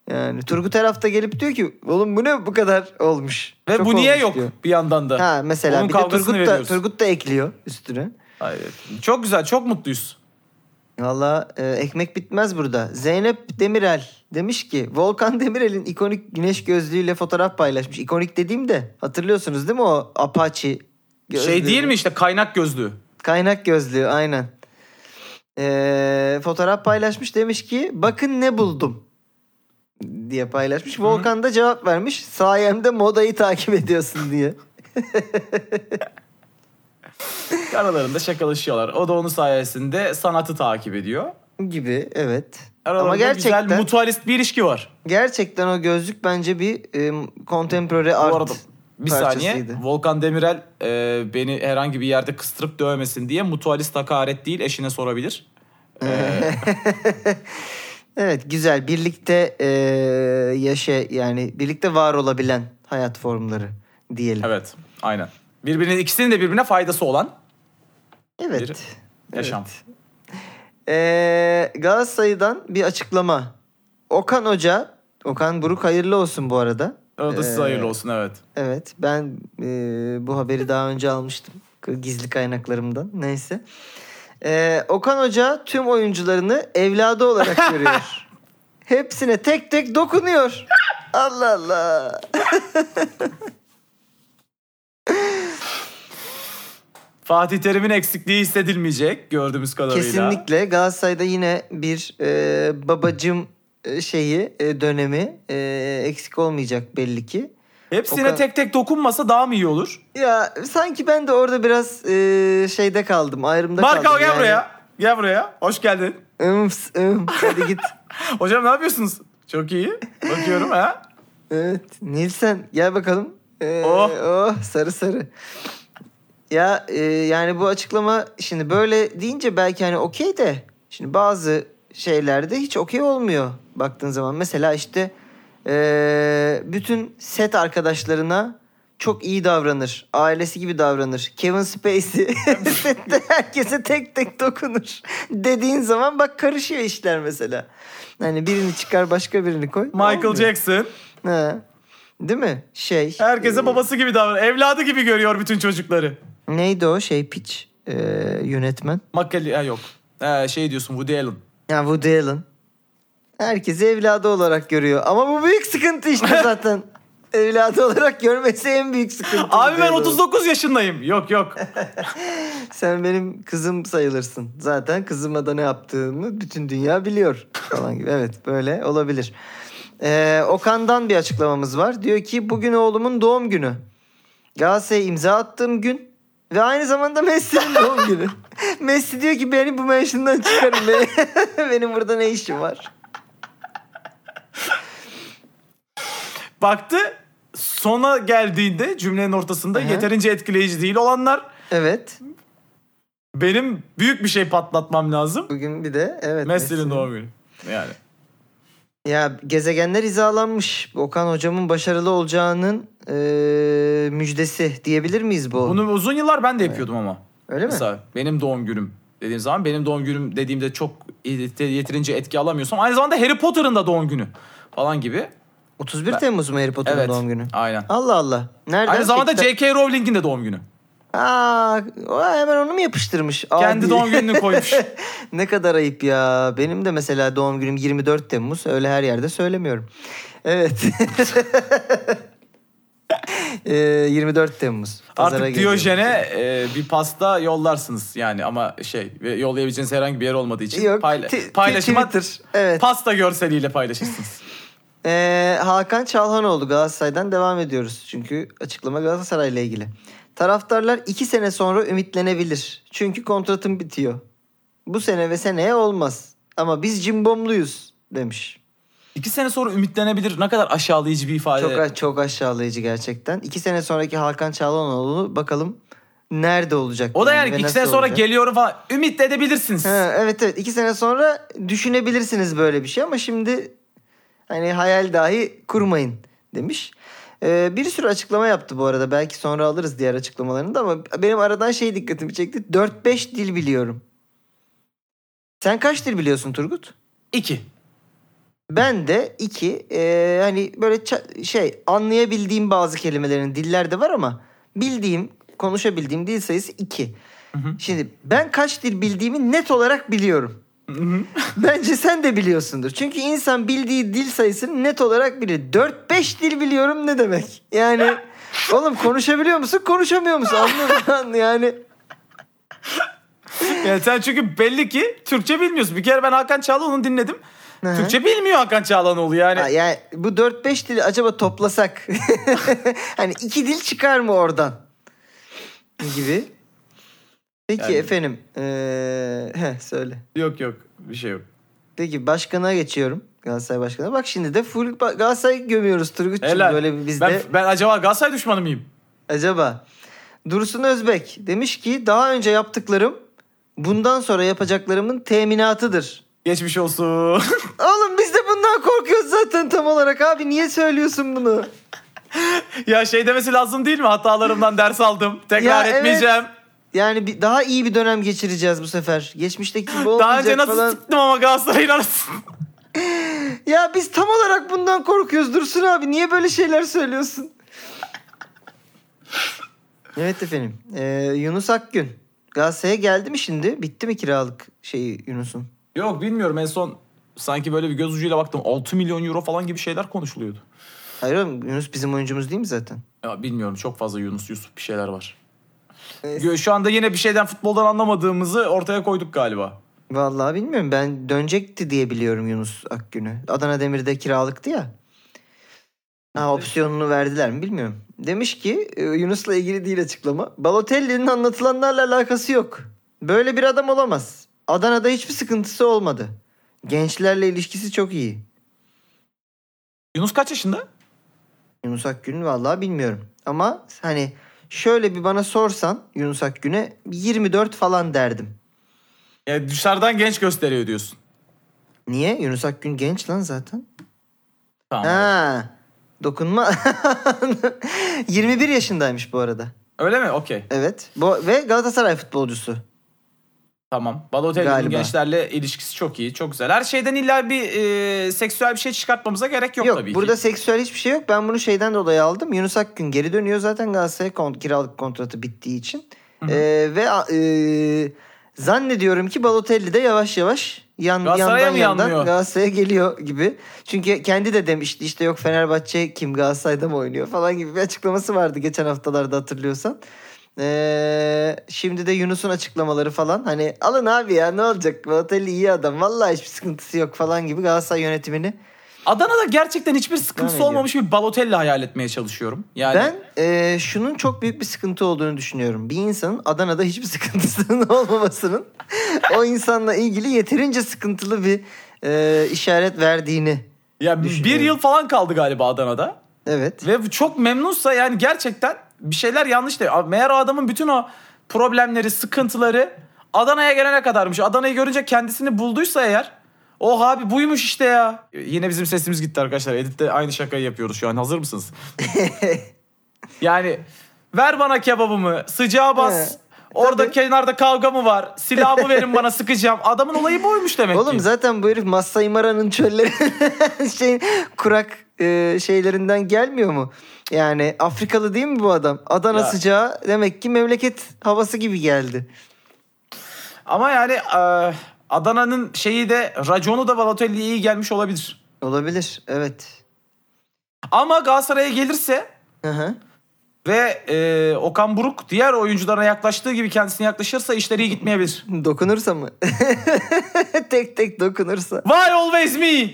Speaker 1: Yani Turgut her hafta gelip diyor ki oğlum bu ne bu kadar olmuş.
Speaker 2: ve
Speaker 1: Çok
Speaker 2: bu niye yok
Speaker 1: diyor.
Speaker 2: bir yandan da?
Speaker 1: Ha mesela
Speaker 2: Onun
Speaker 1: bir de Turgut da,
Speaker 2: veriyoruz.
Speaker 1: Turgut da ekliyor üstüne.
Speaker 2: Hayır. Çok güzel, çok mutluyuz.
Speaker 1: Valla e, ekmek bitmez burada. Zeynep Demirel demiş ki Volkan Demirel'in ikonik güneş gözlüğüyle fotoğraf paylaşmış. İkonik dediğim de hatırlıyorsunuz değil mi o Apache gözlüğü?
Speaker 2: Şey değil mi işte kaynak gözlüğü?
Speaker 1: Kaynak gözlüğü aynen. E, fotoğraf paylaşmış demiş ki bakın ne buldum diye paylaşmış. Volkan da cevap vermiş sayemde modayı takip ediyorsun diye.
Speaker 2: Aralarında şakalaşıyorlar. O da onun sayesinde sanatı takip ediyor.
Speaker 1: Gibi evet.
Speaker 2: Aralarında
Speaker 1: Ama gerçekten
Speaker 2: güzel mutualist bir ilişki var.
Speaker 1: gerçekten o gözlük bence bir e, contemporary
Speaker 2: Bu
Speaker 1: art
Speaker 2: arada bir saniye. Volkan Demirel e, beni herhangi bir yerde kıstırıp dövmesin diye mutualist hakaret değil eşine sorabilir.
Speaker 1: Evet güzel birlikte e, yaşa yani birlikte var olabilen hayat formları diyelim.
Speaker 2: Evet aynen. Birbirinin ikisinin de birbirine faydası olan
Speaker 1: Evet.
Speaker 2: bir yaşam.
Speaker 1: E, Galatasaray'dan bir açıklama. Okan Hoca, Okan Buruk hayırlı olsun bu arada.
Speaker 2: O da size
Speaker 1: Ee,
Speaker 2: hayırlı olsun evet.
Speaker 1: Evet ben e, bu haberi daha önce almıştım gizli kaynaklarımdan neyse. E, Okan Hoca tüm oyuncularını evladı olarak görüyor. Hepsine tek tek dokunuyor. Allah Allah.
Speaker 2: Fatih Terim'in eksikliği hissedilmeyecek gördüğümüz kadarıyla.
Speaker 1: Kesinlikle Galatasaray'da yine bir e, babacım e, şeyi e, dönemi e, eksik olmayacak belli ki.
Speaker 2: Hepsine
Speaker 1: Okan-
Speaker 2: tek tek dokunmasa daha mı iyi olur?
Speaker 1: Ya sanki ben de orada biraz e, şeyde kaldım ayrımda
Speaker 2: Marka
Speaker 1: kaldım.
Speaker 2: gel
Speaker 1: yani.
Speaker 2: buraya. Gel buraya. Hoş geldin.
Speaker 1: Ims, ım, hadi git.
Speaker 2: Hocam ne yapıyorsunuz? Çok iyi. Bakıyorum ha.
Speaker 1: Evet. Nilsen gel bakalım. Ee,
Speaker 2: Oh.
Speaker 1: oh, sarı sarı. Ya e, yani bu açıklama şimdi böyle deyince belki hani okey de şimdi bazı şeylerde hiç okey olmuyor baktığın zaman. Mesela işte e, bütün set arkadaşlarına çok iyi davranır. Ailesi gibi davranır. Kevin Spacey sette herkese tek tek dokunur. Dediğin zaman bak karışıyor işler mesela. Hani birini çıkar başka birini koy.
Speaker 2: Michael
Speaker 1: Olmuyor.
Speaker 2: Jackson.
Speaker 1: Ha. Değil mi? Şey.
Speaker 2: Herkese
Speaker 1: e,
Speaker 2: babası gibi davranıyor. Evladı gibi görüyor bütün çocukları.
Speaker 1: Neydi o şey piç e, yönetmen?
Speaker 2: Makkeli ha yok. Ee, şey diyorsun Woody Allen.
Speaker 1: Ya Woody Allen. Herkesi evladı olarak görüyor. Ama bu büyük sıkıntı işte zaten. evladı olarak görmesi en büyük sıkıntı.
Speaker 2: Abi ben
Speaker 1: Woody Allen.
Speaker 2: 39 yaşındayım. Yok yok.
Speaker 1: Sen benim kızım sayılırsın. Zaten kızıma da ne yaptığımı bütün dünya biliyor falan gibi. Evet böyle olabilir. Ee, Okan'dan bir açıklamamız var. Diyor ki bugün oğlumun doğum günü. Galatasaray'a imza attığım gün ve aynı zamanda Messi'nin doğum günü. Messi diyor ki beni bu mention'dan çıkarın. Beni. Benim burada ne işim var?
Speaker 2: Baktı sona geldiğinde cümlenin ortasında
Speaker 1: Hı hı.
Speaker 2: yeterince etkileyici değil olanlar
Speaker 1: Evet.
Speaker 2: benim büyük bir şey patlatmam lazım.
Speaker 1: Bugün bir de evet.
Speaker 2: Messi'nin doğum günü. Yani.
Speaker 1: Ya gezegenler hizalanmış. Okan hocamın başarılı olacağının e, müjdesi diyebilir miyiz bu?
Speaker 2: Bunu uzun yıllar ben de yapıyordum ama.
Speaker 1: Öyle mi?
Speaker 2: Mesela benim doğum günüm dediğim zaman benim doğum günüm dediğimde çok yeterince etki alamıyorsam aynı zamanda Harry Potter'ın da doğum günü falan gibi.
Speaker 1: 31 Temmuz mu Harry Potter'ın
Speaker 2: Evet.
Speaker 1: doğum günü?
Speaker 2: Aynen.
Speaker 1: Allah Allah. Nereden?
Speaker 2: Aynı zamanda J.K. Rowling'in de doğum günü.
Speaker 1: Aa, hemen onu mu yapıştırmış?
Speaker 2: Kendi
Speaker 1: Adi.
Speaker 2: doğum gününü koymuş.
Speaker 1: ne kadar ayıp ya. Benim de mesela doğum günüm 24 Temmuz. Öyle her yerde söylemiyorum. Evet. Ee, 24 Temmuz. Pazara
Speaker 2: Artık. Diyojen'e e, bir pasta yollarsınız yani ama şey yollayabileceğiniz herhangi bir yer olmadığı için
Speaker 1: Yok,
Speaker 2: payla- paylaşıma
Speaker 1: Twitter. Evet.
Speaker 2: pasta görseliyle paylaşırsınız.
Speaker 1: Ee, Hakan Çalhanoğlu Galatasaray'dan devam ediyoruz. Çünkü açıklama Galatasaray'la ilgili. Taraftarlar iki sene sonra ümitlenebilir. Çünkü kontratım bitiyor. Bu sene ve seneye olmaz. Ama biz cimbomluyuz demiş.
Speaker 2: İki sene sonra ümitlenebilir. Ne kadar aşağılayıcı bir ifade.
Speaker 1: Çok çok aşağılayıcı gerçekten. İki sene sonraki Hakan Çalhanoğlu bakalım nerede olacak?
Speaker 2: o da yani iki sene sonra
Speaker 1: olacak?
Speaker 2: geliyorum falan. Ümit de edebilirsiniz.
Speaker 1: Ha, evet evet iki sene sonra düşünebilirsiniz böyle bir şey ama şimdi hani hayal dahi kurmayın demiş. Ee, bir sürü açıklama yaptı bu arada. Belki sonra alırız diğer açıklamalarını da ama benim aradan şey dikkatimi çekti. 4-5 dil biliyorum. Sen kaç dil biliyorsun Turgut?
Speaker 2: İki.
Speaker 1: Ben de iki ee, hani böyle ça- şey anlayabildiğim bazı kelimelerin diller de var ama bildiğim konuşabildiğim dil sayısı iki. Şimdi ben kaç dil bildiğimi net olarak biliyorum. Bence sen de biliyorsundur. Çünkü insan bildiği dil sayısını net olarak bilir. 4-5 dil biliyorum ne demek? Yani oğlum konuşabiliyor musun? Konuşamıyor musun? Anladın? Yani
Speaker 2: Yani sen çünkü belli ki Türkçe bilmiyorsun. Bir kere ben Hakan Çağlanoğlu'nu dinledim.
Speaker 1: Hı.
Speaker 2: Türkçe bilmiyor Hakan Çağlanoğlu yani.
Speaker 1: Ha, yani bu 4-5 dili acaba toplasak hani iki dil çıkar mı oradan gibi. Peki
Speaker 2: Yani-
Speaker 1: efendim ee, heh, söyle.
Speaker 2: Yok yok bir şey yok.
Speaker 1: Peki başkana geçiyorum. Galatasaray başkanı. Bak şimdi de full ba- Galatasaray gömüyoruz Turgut'cum.
Speaker 2: Helal.
Speaker 1: Böyle bir bizde.
Speaker 2: ben, ben acaba Galatasaray düşmanı mıyım?
Speaker 1: Acaba Dursun Özbek demiş ki daha önce yaptıklarım bundan sonra yapacaklarımın teminatıdır.
Speaker 2: Geçmiş olsun.
Speaker 1: Oğlum biz de bundan korkuyoruz zaten tam olarak abi. Niye söylüyorsun bunu?
Speaker 2: ya şey demesi lazım değil mi? Hatalarımdan ders aldım. Tekrar
Speaker 1: Ya evet.
Speaker 2: etmeyeceğim.
Speaker 1: Yani bir, daha iyi bir dönem geçireceğiz bu sefer. Geçmişteki gibi olmayacak
Speaker 2: Daha önce nasıl
Speaker 1: falan.
Speaker 2: sıktım ama Galatasaray'ın arasında.
Speaker 1: Ya biz tam olarak bundan korkuyoruz Dursun abi. Niye böyle şeyler söylüyorsun? evet efendim. Ee, Yunus Akgün. Galatasaray'a geldi mi şimdi? Bitti mi kiralık şeyi Yunus'un?
Speaker 2: Yok bilmiyorum en son sanki böyle bir göz ucuyla baktım. 6 milyon euro falan gibi şeyler konuşuluyordu.
Speaker 1: Hayır oğlum Yunus bizim oyuncumuz değil mi zaten?
Speaker 2: Ya bilmiyorum çok fazla Yunus Yusuf bir şeyler var.
Speaker 1: Neyse.
Speaker 2: Şu anda yine bir şeyden futboldan anlamadığımızı ortaya koyduk galiba.
Speaker 1: Vallahi bilmiyorum. Ben dönecekti diye biliyorum Yunus Akgün'ü. Adana Demir'de kiralıktı ya. Ha, opsiyonunu verdiler mi bilmiyorum. Demiş ki e, Yunus'la ilgili değil açıklama. Balotelli'nin anlatılanlarla alakası yok. Böyle bir adam olamaz. Adana'da hiçbir sıkıntısı olmadı. Gençlerle ilişkisi çok iyi.
Speaker 2: Yunus kaç yaşında?
Speaker 1: Yunus Akgün'ü vallahi bilmiyorum. Ama hani şöyle bir bana sorsan Yunus Akgün'e 24 falan derdim.
Speaker 2: Ya dışarıdan genç gösteriyor diyorsun.
Speaker 1: Niye? Yunus Akgün genç lan zaten.
Speaker 2: Tamam.
Speaker 1: Ha. Dokunma. 21 yaşındaymış bu arada.
Speaker 2: Öyle mi? Okey.
Speaker 1: Evet. Bu ve Galatasaray futbolcusu.
Speaker 2: Tamam. Balotelli'nin
Speaker 1: Galiba.
Speaker 2: gençlerle ilişkisi çok iyi. Çok güzel. Her şeyden illa bir e, seksüel bir şey çıkartmamıza gerek yok,
Speaker 1: Yok,
Speaker 2: tabii
Speaker 1: burada
Speaker 2: ki.
Speaker 1: seksüel hiçbir şey yok. Ben bunu şeyden dolayı aldım. Yunus Akgün geri dönüyor zaten Galatasaray kont- kiralık kontratı bittiği için. Ee, ve e, zannediyorum ki Balotelli de yavaş yavaş yan,
Speaker 2: Galatasaray'a
Speaker 1: yandan yandan? Galatasaray'a geliyor gibi. Çünkü kendi de demişti işte yok Fenerbahçe kim Galatasaray'da mı oynuyor falan gibi bir açıklaması vardı geçen haftalarda hatırlıyorsan. Ee, şimdi de Yunus'un açıklamaları falan hani alın abi ya ne olacak Balotelli iyi adam vallahi hiçbir sıkıntısı yok falan gibi Galatasaray yönetimini
Speaker 2: Adana'da gerçekten hiçbir sıkıntısı
Speaker 1: Devam
Speaker 2: olmamış bir Balotelli hayal etmeye çalışıyorum. Yani
Speaker 1: Ben e, şunun çok büyük bir sıkıntı olduğunu düşünüyorum. Bir insanın Adana'da hiçbir sıkıntısının olmamasının o insanla ilgili yeterince sıkıntılı bir e, işaret verdiğini.
Speaker 2: ya bir
Speaker 1: düşünüyorum.
Speaker 2: yıl falan kaldı galiba Adana'da.
Speaker 1: Evet.
Speaker 2: Ve çok memnunsa yani gerçekten bir şeyler yanlış değil. Meğer o adamın bütün o problemleri, sıkıntıları Adana'ya gelene kadarmış. Adana'yı görünce kendisini bulduysa eğer Oh abi buymuş işte ya. Yine bizim sesimiz gitti arkadaşlar. Edit'te aynı şakayı yapıyoruz şu an. Hazır mısınız? yani ver bana kebabımı, sıcağa bas. Orada
Speaker 1: tabii.
Speaker 2: kenarda kavga mı var? Silahımı verin bana sıkacağım. Adamın olayı buymuş demek
Speaker 1: Oğlum
Speaker 2: ki.
Speaker 1: zaten bu herif Masai Mara'nın çölleri şey kurak e, şeylerinden gelmiyor mu? Yani Afrikalı değil mi bu adam? Adana
Speaker 2: Ya.
Speaker 1: sıcağı demek ki memleket havası gibi geldi.
Speaker 2: Ama yani e, Adana'nın şeyi de raconu da Balotelli'ye iyi gelmiş olabilir.
Speaker 1: Olabilir. Evet.
Speaker 2: Ama Galatasaray'a gelirse
Speaker 1: Hı hı.
Speaker 2: Ve e, Okan Buruk diğer oyunculara yaklaştığı gibi kendisine yaklaşırsa işleri iyi gitmeyebilir.
Speaker 1: Dokunursa mı? tek tek dokunursa.
Speaker 2: Why always me?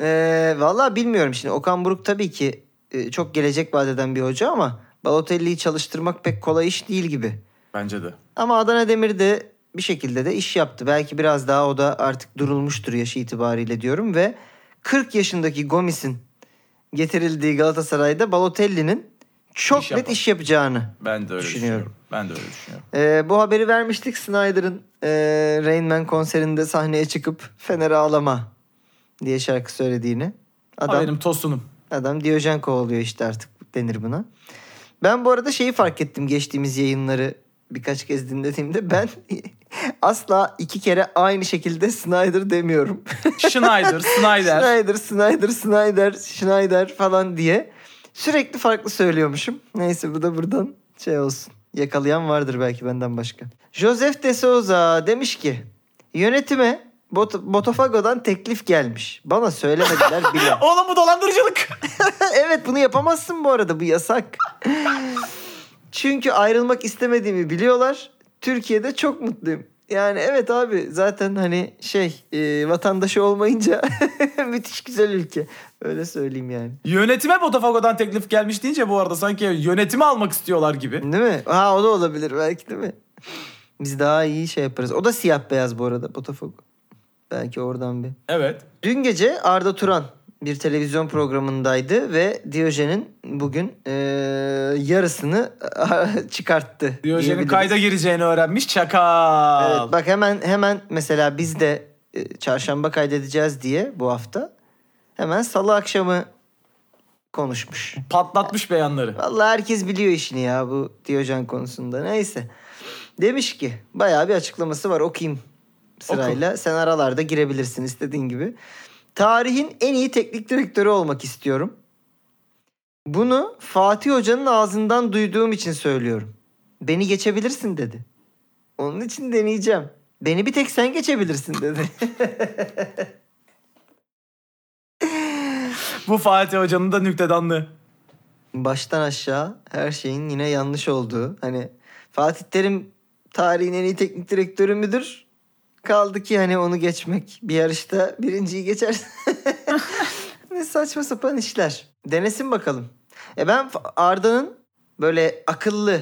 Speaker 1: Ee, Valla bilmiyorum şimdi. Okan Buruk tabii ki e, çok gelecek vadeden bir hoca ama Balotelli'yi çalıştırmak pek kolay iş değil gibi.
Speaker 2: Bence de.
Speaker 1: Ama Adana Demir de bir şekilde de iş yaptı. Belki biraz daha o da artık durulmuştur yaşı itibariyle diyorum ve 40 yaşındaki Gomis'in getirildiği Galatasaray'da Balotelli'nin çok
Speaker 2: İş
Speaker 1: net iş yapacağını
Speaker 2: Ben de öyle
Speaker 1: Düşünüyorum.
Speaker 2: düşünüyorum. Ben de öyle düşünüyorum.
Speaker 1: Ee, bu haberi vermiştik Snyder'ın e, Rain Man konserinde sahneye çıkıp Fener'e ağlama diye şarkı söylediğini.
Speaker 2: Adam. Benim tostunum.
Speaker 1: adam Diyojen kovalıyor işte artık denir buna. Ben bu arada şeyi fark ettim geçtiğimiz yayınları birkaç kez dinlediğimde ben asla iki kere aynı şekilde Snyder demiyorum.
Speaker 2: Schneider, Snyder.
Speaker 1: Snyder, Snyder, Snyder, Schneider falan diye sürekli farklı söylüyormuşum. Neyse bu da buradan şey olsun. Yakalayan vardır belki benden başka. Joseph de Souza demiş ki yönetime Bot- Botafogo'dan teklif gelmiş. Bana söylemediler bile.
Speaker 2: Oğlum bu dolandırıcılık.
Speaker 1: evet bunu yapamazsın bu arada bu yasak. Çünkü ayrılmak istemediğimi biliyorlar. Türkiye'de çok mutluyum. Yani evet abi zaten hani şey e, vatandaşı olmayınca müthiş güzel ülke. Öyle söyleyeyim yani.
Speaker 2: Yönetime Botafogo'dan teklif gelmiş deyince bu arada sanki yönetimi almak istiyorlar gibi.
Speaker 1: Değil mi? Ha o da olabilir belki değil mi? Biz daha iyi şey yaparız. O da siyah beyaz bu arada Botafogo. Belki oradan bir.
Speaker 2: Evet.
Speaker 1: Dün gece Arda Turan bir televizyon programındaydı ve Diyojen'in bugün e, yarısını çıkarttı.
Speaker 2: Diyojen'in kayda gireceğini öğrenmiş çakal.
Speaker 1: Evet bak hemen hemen mesela biz de e, çarşamba kaydedeceğiz diye bu hafta hemen salı akşamı konuşmuş.
Speaker 2: Patlatmış beyanları.
Speaker 1: Vallahi herkes biliyor işini ya bu Diyojen konusunda. Neyse. Demiş ki bayağı bir açıklaması var okuyayım sırayla. Sen aralarda girebilirsin istediğin gibi. Tarihin en iyi teknik direktörü olmak istiyorum. Bunu Fatih Hoca'nın ağzından duyduğum için söylüyorum. Beni geçebilirsin dedi. Onun için deneyeceğim. Beni bir tek sen geçebilirsin dedi.
Speaker 2: Bu Fatih Hoca'nın da nüktedanlığı.
Speaker 1: Baştan aşağı her şeyin yine yanlış olduğu. Hani Fatih Terim tarihin en iyi teknik direktörü müdür? Kaldı ki hani onu geçmek. Bir yarışta birinciyi geçersin. ne saçma sapan işler. Denesin bakalım. E ben Arda'nın böyle akıllı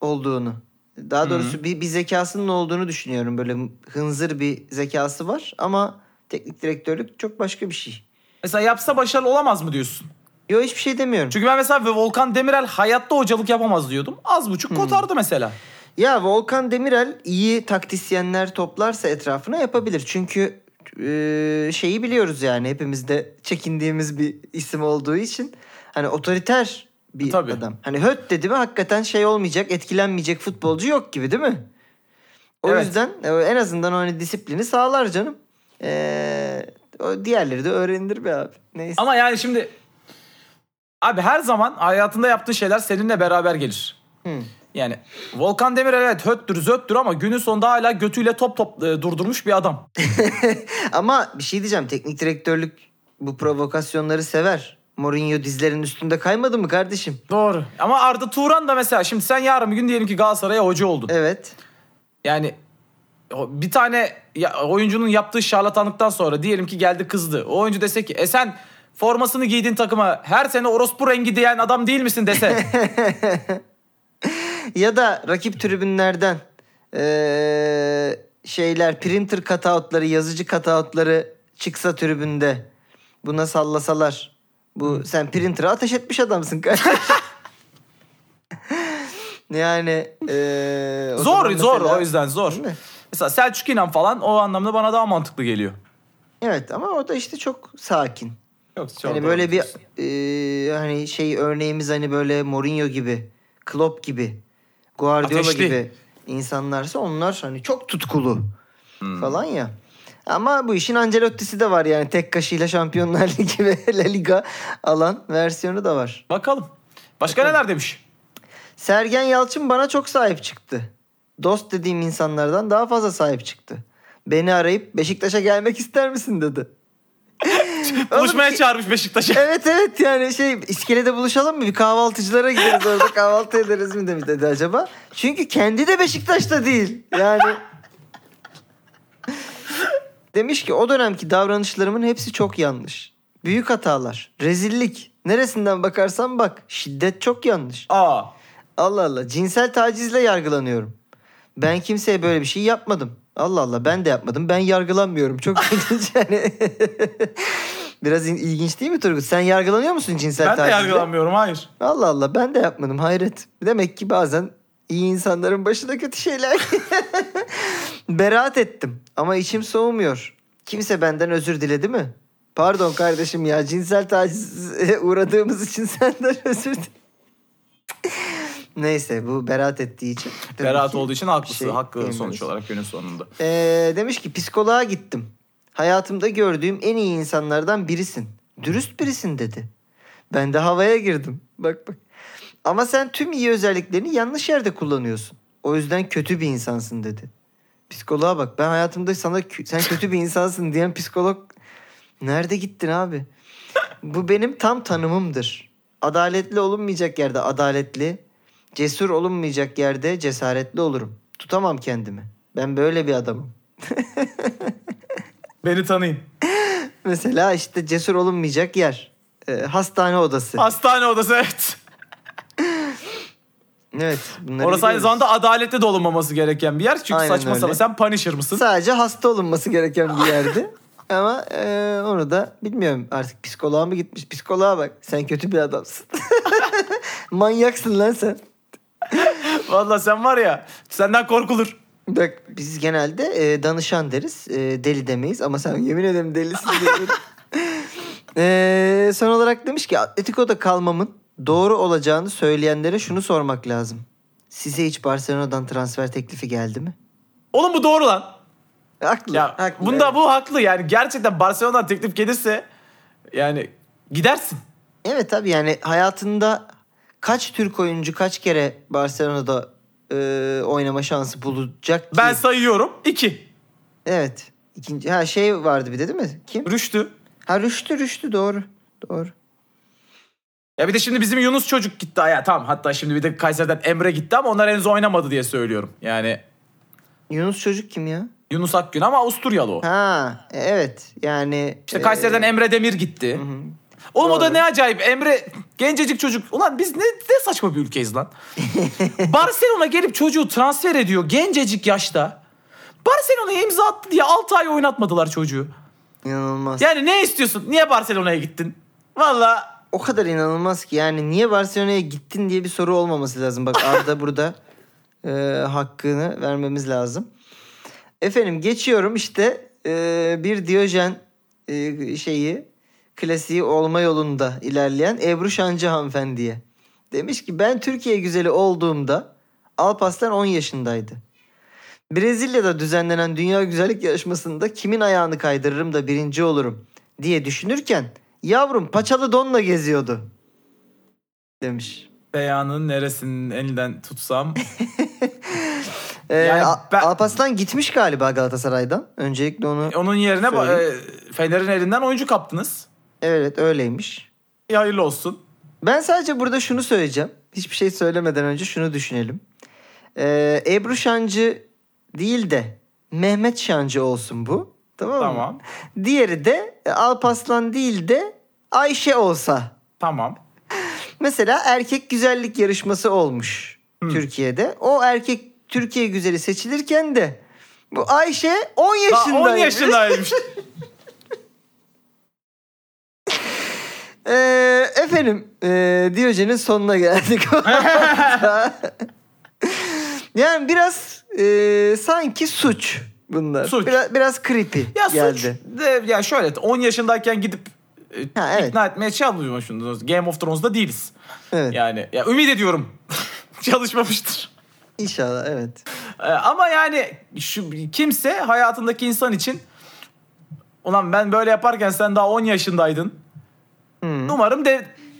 Speaker 1: olduğunu, daha doğrusu bir, bir zekasının olduğunu düşünüyorum. Böyle hınzır bir zekası var ama teknik direktörlük çok başka bir şey.
Speaker 2: Mesela yapsa başarılı olamaz mı diyorsun?
Speaker 1: Yo hiçbir şey demiyorum.
Speaker 2: Çünkü ben mesela Volkan Demirel hayatta hocalık yapamaz diyordum. Az buçuk kotardı mesela.
Speaker 1: Ya Volkan Demirel iyi taktisyenler toplarsa etrafına yapabilir. Çünkü e, şeyi biliyoruz yani hepimiz de çekindiğimiz bir isim olduğu için. Hani otoriter bir
Speaker 2: Tabii.
Speaker 1: adam. Hani höt dedi mi hakikaten şey olmayacak, etkilenmeyecek futbolcu yok gibi değil mi? O
Speaker 2: Evet.
Speaker 1: yüzden e, en azından o hani disiplini sağlar canım. Ee, diğerleri de öğrenilir be abi. Neyse.
Speaker 2: Ama yani şimdi abi her zaman hayatında yaptığı şeyler seninle beraber gelir.
Speaker 1: Hı.
Speaker 2: Yani Volkan Demirel evet höttür zöttür ama günün sonunda hala götüyle top top e, durdurmuş bir adam.
Speaker 1: Ama bir şey diyeceğim. Teknik direktörlük bu provokasyonları sever. Mourinho dizlerinin üstünde kaymadı mı kardeşim?
Speaker 2: Doğru. Ama Arda Turan da mesela şimdi sen yarın bir gün diyelim ki Galatasaray'a hoca oldun.
Speaker 1: Evet.
Speaker 2: Yani bir tane oyuncunun yaptığı şarlatanlıktan sonra diyelim ki geldi kızdı. O oyuncu dese ki e sen formasını giydin takıma her sene orospu rengi diyen adam değil misin dese.
Speaker 1: ya da rakip tribünlerden ee, şeyler printer cutoutları yazıcı cutoutları çıksa tribünde buna sallasalar. Bu sen printer'a ateş etmiş adamsın kardeşim. yani o
Speaker 2: zor
Speaker 1: zaman
Speaker 2: zor
Speaker 1: mesela-
Speaker 2: o yüzden zor. Mesela Selçuk İnan falan o anlamda bana daha mantıklı geliyor.
Speaker 1: Evet ama o da işte çok sakin.
Speaker 2: Yok
Speaker 1: Hani böyle bir e, hani şey örneğimiz hani böyle Mourinho gibi, Klopp gibi, Guardiola
Speaker 2: Ateşli.
Speaker 1: gibi insanlarsa onlar hani çok tutkulu falan ya. Ama bu işin Ancelotti'si de var yani tek kaşıyla Şampiyonlar Ligi ve La Liga alan versiyonu da var.
Speaker 2: Bakalım. Başka neler demiş?
Speaker 1: Sergen Yalçın bana çok sahip çıktı. Dost dediğim insanlardan daha fazla sahip çıktı. Beni arayıp Beşiktaş'a gelmek ister misin dedi.
Speaker 2: Buluşmaya
Speaker 1: ki-
Speaker 2: çağırmış Beşiktaş'a.
Speaker 1: Evet evet yani şey iskelede buluşalım mı? Bir kahvaltıcılara gideriz orada kahvaltı ederiz mi demiş dedi acaba. Çünkü kendi de Beşiktaş'ta değil. Yani demiş ki o dönemki davranışlarımın hepsi çok yanlış. Büyük hatalar, rezillik. Neresinden bakarsan bak şiddet çok yanlış.
Speaker 2: Aa.
Speaker 1: Allah Allah cinsel tacizle yargılanıyorum. Ben kimseye böyle bir şey yapmadım. Allah Allah ben de yapmadım. Ben yargılanmıyorum. Çok ilginç yani. Biraz in- ilginç değil mi Turgut? Sen yargılanıyor musun cinsel
Speaker 2: Ben de yargılanmıyorum hayır.
Speaker 1: Allah Allah ben de yapmadım. Hayret. Demek ki bazen iyi insanların başına kötü şeyler. Beraat ettim ama içim soğumuyor. Kimse benden özür diledi mi? Pardon kardeşim ya cinsel tacize uğradığımız için senden özür dilerim. Neyse bu beraat ettiği için.
Speaker 2: Beraat olduğu için haklısı.
Speaker 1: şey
Speaker 2: Hakkı
Speaker 1: diyemeyiz.
Speaker 2: sonuç olarak günün sonunda.
Speaker 1: Ee, demiş ki psikoloğa gittim. Hayatımda gördüğüm en iyi insanlardan birisin. Dürüst birisin dedi. Ben de havaya girdim. Bak bak. Ama sen tüm iyi özelliklerini yanlış yerde kullanıyorsun. O yüzden kötü bir insansın dedi. Psikoloğa bak. Ben hayatımda sana sen kötü bir insansın diyen psikolog nerede gittin abi? Bu benim tam tanımımdır. Adaletli olunmayacak yerde adaletli, cesur olunmayacak yerde cesaretli olurum. Tutamam kendimi. Ben böyle bir adamım.
Speaker 2: Beni tanıyın.
Speaker 1: Mesela işte cesur olunmayacak yer. Ee, hastane odası.
Speaker 2: Hastane odası evet.
Speaker 1: evet. bunları
Speaker 2: Orası aynı
Speaker 1: biliyoruz.
Speaker 2: zamanda adaletli de olunmaması gereken bir yer. Çünkü
Speaker 1: Aynen
Speaker 2: saçma
Speaker 1: öyle.
Speaker 2: sapan sen Punisher mısın?
Speaker 1: Sadece hasta olunması gereken bir yerdi. Ama e, onu da bilmiyorum artık psikoloğa mı gitmiş? Psikoloğa bak. Sen kötü bir adamsın. Manyaksın lan sen.
Speaker 2: Vallahi sen var ya senden korkulur.
Speaker 1: Bak biz genelde e, danışan deriz. E, deli demeyiz ama sen yemin ederim delisin e, son olarak demiş ki Atletico'da kalmamın doğru olacağını söyleyenlere şunu sormak lazım. Size hiç Barcelona'dan transfer teklifi geldi mi?
Speaker 2: Oğlum bu doğru lan.
Speaker 1: Haklı.
Speaker 2: Ya
Speaker 1: haklı,
Speaker 2: bunda
Speaker 1: evet.
Speaker 2: bu haklı yani gerçekten Barcelona'dan teklif gelirse yani gidersin.
Speaker 1: Evet tabii yani hayatında kaç Türk oyuncu kaç kere Barcelona'da e, oynama şansı bulacak ki?
Speaker 2: Ben sayıyorum. iki.
Speaker 1: Evet. İkinci, ha şey vardı bir de değil mi? Kim?
Speaker 2: Rüştü.
Speaker 1: Ha Rüştü Rüştü doğru. Doğru.
Speaker 2: Ya bir de şimdi bizim Yunus çocuk gitti. Ya tamam hatta şimdi bir de Kayseri'den Emre gitti ama onlar henüz oynamadı diye söylüyorum. Yani
Speaker 1: Yunus çocuk kim ya?
Speaker 2: Yunus Akgün ama Avusturyalı o.
Speaker 1: Ha e, evet yani.
Speaker 2: İşte
Speaker 1: e,
Speaker 2: Kayseri'den Emre Demir gitti. Oğlum o da
Speaker 1: Doğru.
Speaker 2: ne acayip. Emre gencecik çocuk. Ulan biz ne, ne saçma bir ülkeyiz lan. Barcelona gelip çocuğu transfer ediyor gencecik yaşta. Barcelona'ya imza attı diye 6 ay oynatmadılar çocuğu.
Speaker 1: inanılmaz.
Speaker 2: Yani ne istiyorsun? Niye Barcelona'ya gittin? Valla
Speaker 1: O kadar inanılmaz ki yani niye Barcelona'ya gittin diye bir soru olmaması lazım. Bak Arda burada e, hakkını vermemiz lazım. Efendim geçiyorum işte e, bir Diyojen e, şeyi klasiği olma yolunda ilerleyen Ebru Şancı hanımefendiye. Demiş ki ben Türkiye güzeli olduğumda Alparslan 10 yaşındaydı. Brezilya'da düzenlenen Dünya Güzellik Yarışması'nda kimin ayağını kaydırırım da birinci olurum diye düşünürken yavrum paçalı donla geziyordu demiş.
Speaker 2: Beyanın neresinin elinden tutsam.
Speaker 1: Ee,
Speaker 2: Yani ben-
Speaker 1: Alparslan gitmiş galiba Galatasaray'dan. Öncelikle onu
Speaker 2: Onun yerine ba- e, Fener'in elinden oyuncu kaptınız.
Speaker 1: Evet öyleymiş.
Speaker 2: İyi hayırlı olsun.
Speaker 1: Ben sadece burada şunu söyleyeceğim. Hiçbir şey söylemeden önce şunu düşünelim. Ee, Ebru Şancı değil de Mehmet Şancı olsun bu. Tamam mı?
Speaker 2: Tamam.
Speaker 1: Diğeri de Alpaslan değil de Ayşe olsa.
Speaker 2: Tamam.
Speaker 1: Mesela erkek güzellik yarışması olmuş Türkiye'de. O erkek Türkiye güzeli seçilirken de bu Ayşe 10
Speaker 2: Daha
Speaker 1: yaşındaymış.
Speaker 2: 10 yaşındaymış.
Speaker 1: Ee, efendim e, Diyojen'in sonuna geldik. yani biraz e, sanki suç bunlar.
Speaker 2: Suç.
Speaker 1: Biraz, biraz creepy
Speaker 2: ya
Speaker 1: geldi.
Speaker 2: suç de, ya şöyle 10 yaşındayken gidip e,
Speaker 1: Ha, evet.
Speaker 2: ikna etmeye çalışmıyorsunuz. Game of Thrones'da değiliz.
Speaker 1: Evet.
Speaker 2: Yani ya ümit ediyorum çalışmamıştır.
Speaker 1: İnşallah evet.
Speaker 2: Ee, ama yani şu kimse hayatındaki insan için ulan ben böyle yaparken sen daha 10 yaşındaydın.
Speaker 1: Hmm.
Speaker 2: Umarım de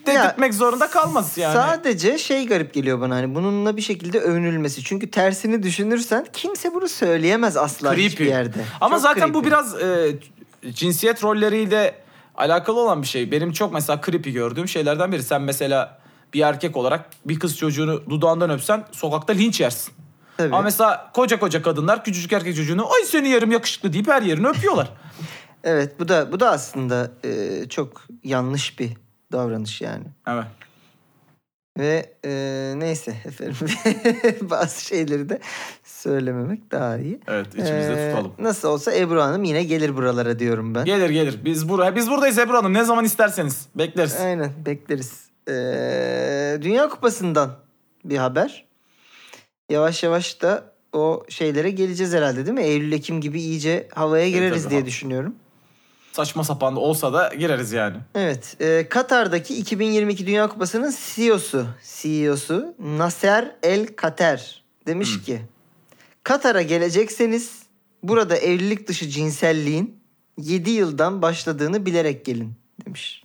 Speaker 1: Ya,
Speaker 2: dedirtmek zorunda kalmaz yani.
Speaker 1: Sadece şey garip geliyor bana hani bununla bir şekilde övünülmesi. Çünkü tersini düşünürsen kimse bunu söyleyemez asla hiçbir
Speaker 2: creepy.
Speaker 1: yerde.
Speaker 2: Ama
Speaker 1: Çok
Speaker 2: zaten bu
Speaker 1: creepy.
Speaker 2: biraz e, cinsiyet rolleriyle alakalı olan bir şey. Benim çok mesela creepy gördüğüm şeylerden biri. Sen mesela bir erkek olarak bir kız çocuğunu dudağından öpsen sokakta linç yersin.
Speaker 1: Tabii.
Speaker 2: Ama mesela koca koca kadınlar küçücük erkek çocuğunu ay seni yarım yakışıklı deyip her yerini öpüyorlar.
Speaker 1: Evet bu da bu da aslında e, çok yanlış bir davranış yani.
Speaker 2: evet.
Speaker 1: Ve e, neyse efendim bazı şeyleri de söylememek daha iyi.
Speaker 2: Evet içimizde
Speaker 1: E,
Speaker 2: tutalım.
Speaker 1: Nasıl olsa Ebru Hanım yine gelir buralara diyorum ben.
Speaker 2: Gelir gelir. Biz buraya biz buradayız Ebru Hanım. Ne zaman isterseniz bekleriz.
Speaker 1: Aynen bekleriz. E, Dünya Kupası'ndan bir haber. Yavaş yavaş da o şeylere geleceğiz herhalde değil mi? Eylül-Ekim gibi iyice havaya gireriz
Speaker 2: tabii.
Speaker 1: diye düşünüyorum.
Speaker 2: Saçma sapan olsa da gireriz yani.
Speaker 1: Evet. e, Katar'daki 2022 Dünya Kupası'nın CEO'su, CEO'su Nasser El Kater demiş ki Katar'a gelecekseniz burada evlilik dışı cinselliğin 7 yıldan başladığını bilerek gelin demiş.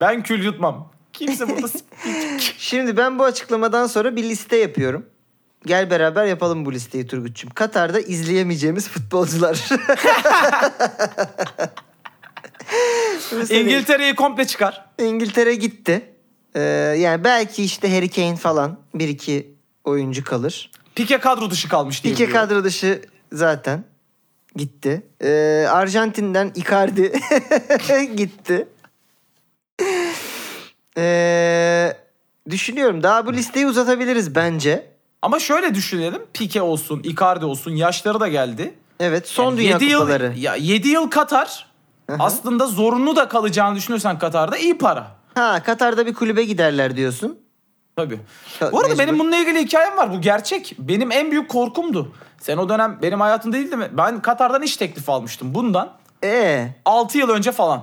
Speaker 2: Ben kül yutmam. Kimse burada
Speaker 1: Şimdi ben bu açıklamadan sonra bir liste yapıyorum. Gel beraber yapalım bu listeyi Turgut'cum. Katar'da izleyemeyeceğimiz futbolcular.
Speaker 2: İngiltere'yi komple çıkar.
Speaker 1: İngiltere gitti. Ee, yani belki işte Harry Kane falan bir iki oyuncu kalır.
Speaker 2: Pike kadro dışı kalmış diye
Speaker 1: Pike
Speaker 2: biliyorum.
Speaker 1: kadro dışı zaten gitti. Ee, Arjantin'den Icardi gitti. Ee, düşünüyorum daha bu listeyi uzatabiliriz bence.
Speaker 2: Ama şöyle düşünelim. Pike olsun, Icardi olsun yaşları da geldi.
Speaker 1: Evet son
Speaker 2: Yani
Speaker 1: dünya
Speaker 2: yedi
Speaker 1: kupaları.
Speaker 2: Yıl, ya 7 yıl Katar.
Speaker 1: Hı hı.
Speaker 2: Aslında zorunlu da kalacağını düşünürsen Katar'da iyi para.
Speaker 1: Ha Katar'da bir kulübe giderler diyorsun.
Speaker 2: Tabii.
Speaker 1: Ta-
Speaker 2: Bu arada
Speaker 1: mecbur.
Speaker 2: benim bununla ilgili hikayem var. Bu gerçek. Benim en büyük korkumdu. Sen o dönem benim hayatım değildi mi? Ben Katar'dan iş teklifi almıştım. Bundan
Speaker 1: Ee,
Speaker 2: 6 yıl önce falan.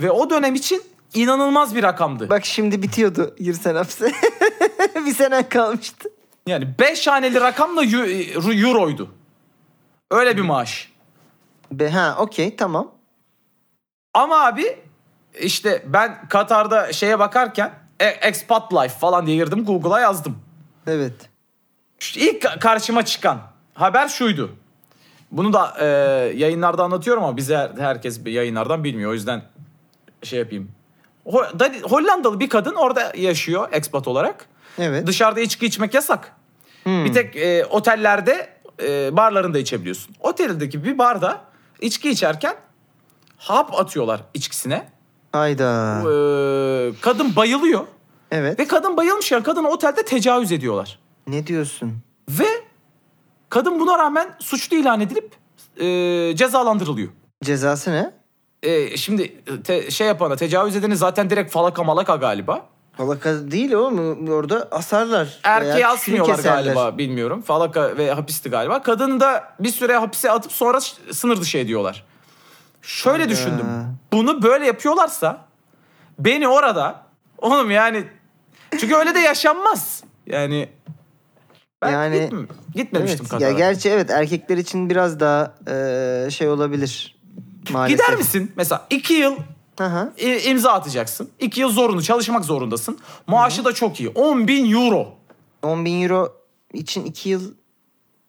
Speaker 2: Ve o dönem için inanılmaz bir rakamdı.
Speaker 1: bak şimdi bitiyordu girsen hapse. bir sene kalmıştı.
Speaker 2: Yani 5 haneli rakamla eu- euroydu. Öyle bir maaş.
Speaker 1: Be, ha okey tamam.
Speaker 2: Ama abi işte ben Katar'da şeye bakarken e- expat life falan diye girdim Google'a yazdım.
Speaker 1: Evet.
Speaker 2: Şu İlk karşıma çıkan haber şuydu. Bunu da e, yayınlarda anlatıyorum ama bize her- herkes yayınlardan bilmiyor. O yüzden şey yapayım. Ho- da- Hollandalı bir kadın orada yaşıyor expat olarak.
Speaker 1: Evet.
Speaker 2: Dışarıda içki içmek yasak.
Speaker 1: Hmm.
Speaker 2: Bir tek e, otellerde e, barlarında içebiliyorsun. Oteldeki bir barda içki içerken hap atıyorlar içkisine.
Speaker 1: Hayda.
Speaker 2: Ee, kadın bayılıyor.
Speaker 1: Evet.
Speaker 2: Ve kadın bayılmışken kadına otelde tecavüz ediyorlar.
Speaker 1: Ne diyorsun?
Speaker 2: Ve kadın buna rağmen suçlu ilan edilip e, cezalandırılıyor.
Speaker 1: Cezası ne?
Speaker 2: E, şimdi te- şey yapana tecavüz edeni zaten direkt falaka malaka galiba.
Speaker 1: Falaka değil oğlum. Orada asarlar.
Speaker 2: Erkeği asmıyorlar galiba bilmiyorum. Falaka ve hapisti galiba. Kadını da bir süre hapise atıp sonra sınır dışı ediyorlar. Şöyle düşündüm. Bunu böyle yapıyorlarsa beni orada oğlum yani çünkü öyle de yaşanmaz. Yani ben
Speaker 1: Yani-
Speaker 2: gitm- gitmemiştim
Speaker 1: Evet. Ya gerçi evet erkekler için biraz daha e, şey olabilir. Maalesef.
Speaker 2: Gider misin? Mesela iki yıl
Speaker 1: Aha.
Speaker 2: i- imza atacaksın. İki yıl zorunlu çalışmak zorundasın. Maaşı da çok iyi. 10 bin euro.
Speaker 1: 10 bin euro için 2 yıl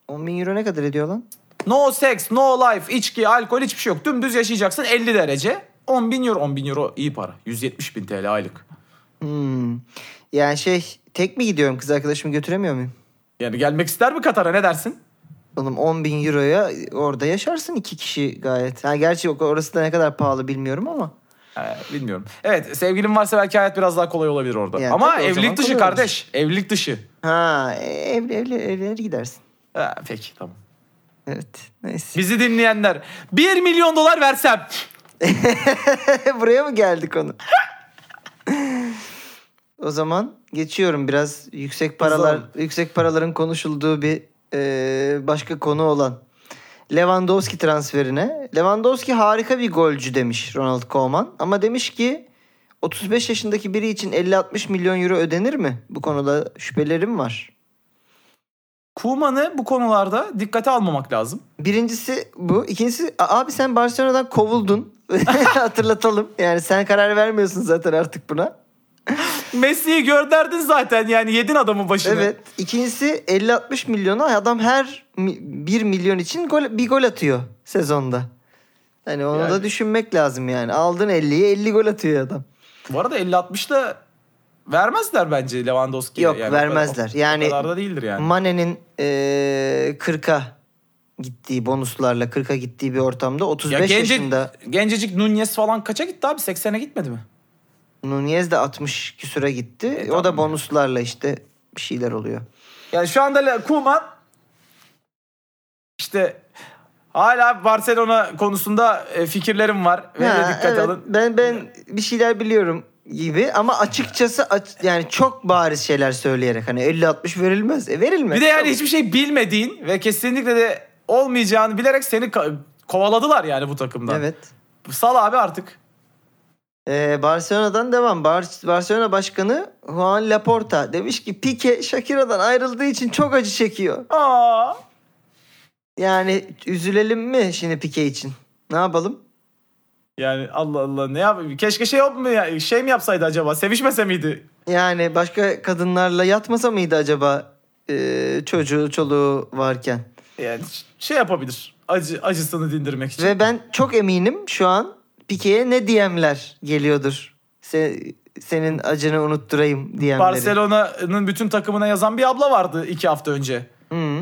Speaker 1: 10 bin euro ne kadar ediyor lan?
Speaker 2: No sex, no life, içki, alkol hiçbir şey yok. Dümdüz yaşayacaksın 50 derece. 10 bin euro. 10 bin euro iyi para. 170 bin TL aylık.
Speaker 1: Hmm. Yani şey tek mi gidiyorum kız arkadaşımı götüremiyor muyum?
Speaker 2: Yani gelmek ister mi Katar'a ne dersin?
Speaker 1: Oğlum 10 bin euroya orada yaşarsın iki kişi gayet. Ha, gerçi orası da ne kadar pahalı bilmiyorum ama.
Speaker 2: Ee, bilmiyorum. Evet sevgilin varsa belki hayat biraz daha kolay olabilir orada.
Speaker 1: Yani
Speaker 2: Ama
Speaker 1: tabii o zaman
Speaker 2: evlilik dışı
Speaker 1: kolay
Speaker 2: kardeş. Evlilik dışı.
Speaker 1: Ha ev, evli, evlenir gidersin.
Speaker 2: Ha, peki tamam.
Speaker 1: Evet neyse.
Speaker 2: Bizi dinleyenler 1 milyon dolar versem.
Speaker 1: Buraya mı geldik onu? o zaman geçiyorum biraz yüksek paralar yüksek paraların konuşulduğu bir e, başka konu olan Lewandowski transferine. Lewandowski harika bir golcü demiş Ronald Koeman ama demiş ki 35 yaşındaki biri için 50-60 milyon euro ödenir mi? Bu konuda şüphelerim var.
Speaker 2: Kuman'ı bu konularda dikkate almamak lazım.
Speaker 1: Birincisi bu. İkincisi abi sen Barcelona'dan kovuldun. Hatırlatalım. Yani sen karar vermiyorsun zaten artık buna.
Speaker 2: Messi'yi gönderdin zaten yani yedin adamın başını.
Speaker 1: Evet. İkincisi 50-60 milyona adam her 1 milyon için gol, bir gol atıyor sezonda. Hani onu
Speaker 2: Yani.
Speaker 1: da düşünmek lazım yani. Aldın 50'ye 50 gol atıyor adam.
Speaker 2: Bu arada 50-60 da vermezler bence Lewandowski'ye.
Speaker 1: Yok,
Speaker 2: Yani o
Speaker 1: vermezler.
Speaker 2: kadar-
Speaker 1: Yani-
Speaker 2: kadar da değildir yani.
Speaker 1: Mane'nin eee 40'a gittiği bonuslarla 40'a gittiği bir ortamda 35
Speaker 2: ya gence,
Speaker 1: yaşında
Speaker 2: gencecik Nunez falan kaça gitti abi? 80'e gitmedi mi?
Speaker 1: Nunez de 60 küsüre gitti.
Speaker 2: E,
Speaker 1: o da
Speaker 2: tamam.
Speaker 1: bonuslarla işte bir şeyler oluyor.
Speaker 2: Yani şu anda Koeman işte hala Barcelona konusunda e, fikirlerim var. Ve
Speaker 1: Ha,
Speaker 2: dikkat
Speaker 1: evet,
Speaker 2: alın.
Speaker 1: Ben ben bir şeyler biliyorum gibi ama açıkçası aç- yani çok bariz şeyler söyleyerek hani 50-60 verilmez. E verilmez.
Speaker 2: Bir de yani hiçbir şey bilmediğin ve kesinlikle de olmayacağını bilerek seni kovaladılar yani bu takımdan.
Speaker 1: Evet.
Speaker 2: Sal abi artık.
Speaker 1: Ee, Barcelona'dan devam. Bar- Barcelona Başkanı Juan Laporta demiş ki Pique Shakira'dan ayrıldığı için çok acı çekiyor.
Speaker 2: Aa.
Speaker 1: Yani üzülelim mi şimdi Pique için? Ne yapalım?
Speaker 2: Yani Allah Allah ne yapayım? Keşke şey mu ya? Şey mi yapsaydı acaba? Sevişmese miydi?
Speaker 1: Yani başka kadınlarla yatmasa mıydı acaba e, çocuğu çoluğu varken?
Speaker 2: Yani şey yapabilir. Acı acısını dindirmek için.
Speaker 1: Ve ben çok eminim şu an Pique'ye ne DM'ler geliyordur. Se- senin acını unutturayım DM'leri.
Speaker 2: Barcelona'nın bütün takımına yazan bir abla vardı iki hafta önce.
Speaker 1: Hı.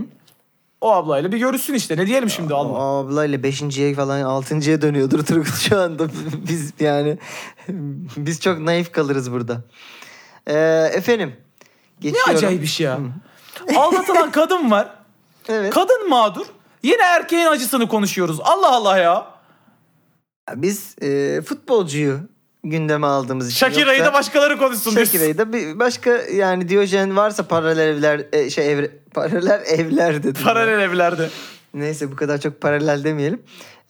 Speaker 2: O ablayla bir görüşsün işte. Ne diyelim şimdi Allah.
Speaker 1: O ablayla beşinciye falan altıncıya dönüyordur Turgut şu anda. Biz yani biz çok naif kalırız burada. Ee, efendim.
Speaker 2: Ne
Speaker 1: Geçiyorum.
Speaker 2: acayip iş ya. Aldatılan kadın var.
Speaker 1: Evet.
Speaker 2: Kadın mağdur. Yine erkeğin acısını konuşuyoruz. Allah Allah ya.
Speaker 1: Biz e, futbolcuyu gündeme aldığımız için.
Speaker 2: Shakira'yı
Speaker 1: yoksa-
Speaker 2: da başkaları konuşsun.
Speaker 1: Shakira'yı da bir başka yani Diyojen varsa paralel evler e, şey evre, paralel evler dedim. ben.
Speaker 2: Paralel evlerde.
Speaker 1: Neyse bu kadar çok paralel demeyelim.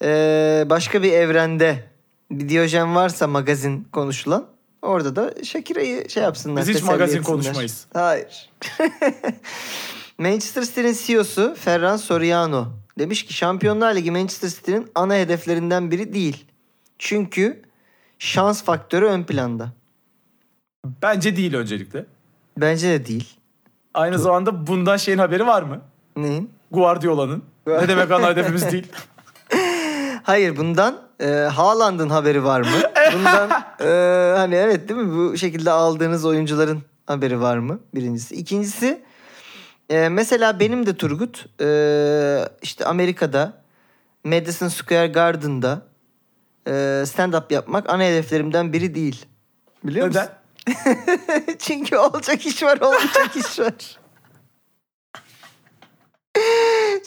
Speaker 1: Ee, başka bir evrende bir Diyojen varsa magazin konuşulan orada da Shakira'yı şey yapsınlar.
Speaker 2: Biz hiç magazin
Speaker 1: etsinler.
Speaker 2: konuşmayız.
Speaker 1: Hayır. Manchester City'nin CEO'su Ferran Soriano demiş ki Şampiyonlar Ligi Manchester City'nin ana hedeflerinden biri değil. Çünkü şans faktörü ön planda.
Speaker 2: Bence değil öncelikle.
Speaker 1: Bence de değil.
Speaker 2: Aynı zamanda bundan şeyin haberi var mı?
Speaker 1: Neyin?
Speaker 2: Guardiola'nın. ne demek ana hedefimiz değil.
Speaker 1: Hayır bundan e, Haaland'ın haberi var mı? Bundan e, hani evet değil mi bu şekilde aldığınız oyuncuların haberi var mı? Birincisi. İkincisi e, mesela benim de Turgut e, işte Amerika'da Madison Square Garden'da e, stand-up yapmak ana hedeflerimden biri değil. Biliyor musun?
Speaker 2: Neden?
Speaker 1: Çünkü olacak iş var olmayacak iş var.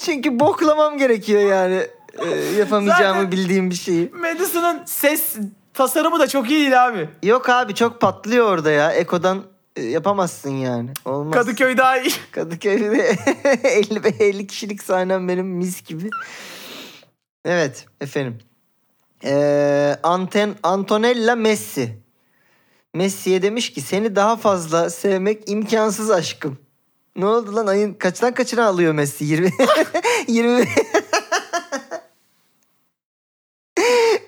Speaker 1: Çünkü boklamam gerekiyor yani. e, yapamayacağımı
Speaker 2: Zaten-
Speaker 1: bildiğim bir şeyi.
Speaker 2: Madison'ın ses tasarımı da çok iyi değil abi.
Speaker 1: Yok abi çok patlıyor orada ya. Eko'dan yapamazsın yani. Olmaz.
Speaker 2: Kadıköy daha iyi.
Speaker 1: Kadıköy'de 50, be- 50 kişilik sahnem benim mis gibi. Evet efendim. Ee, Anten, Antonella Messi. Messi'ye demiş ki seni daha fazla sevmek imkansız aşkım. Ne oldu lan ayın kaçtan kaçına alıyor Messi? 20 20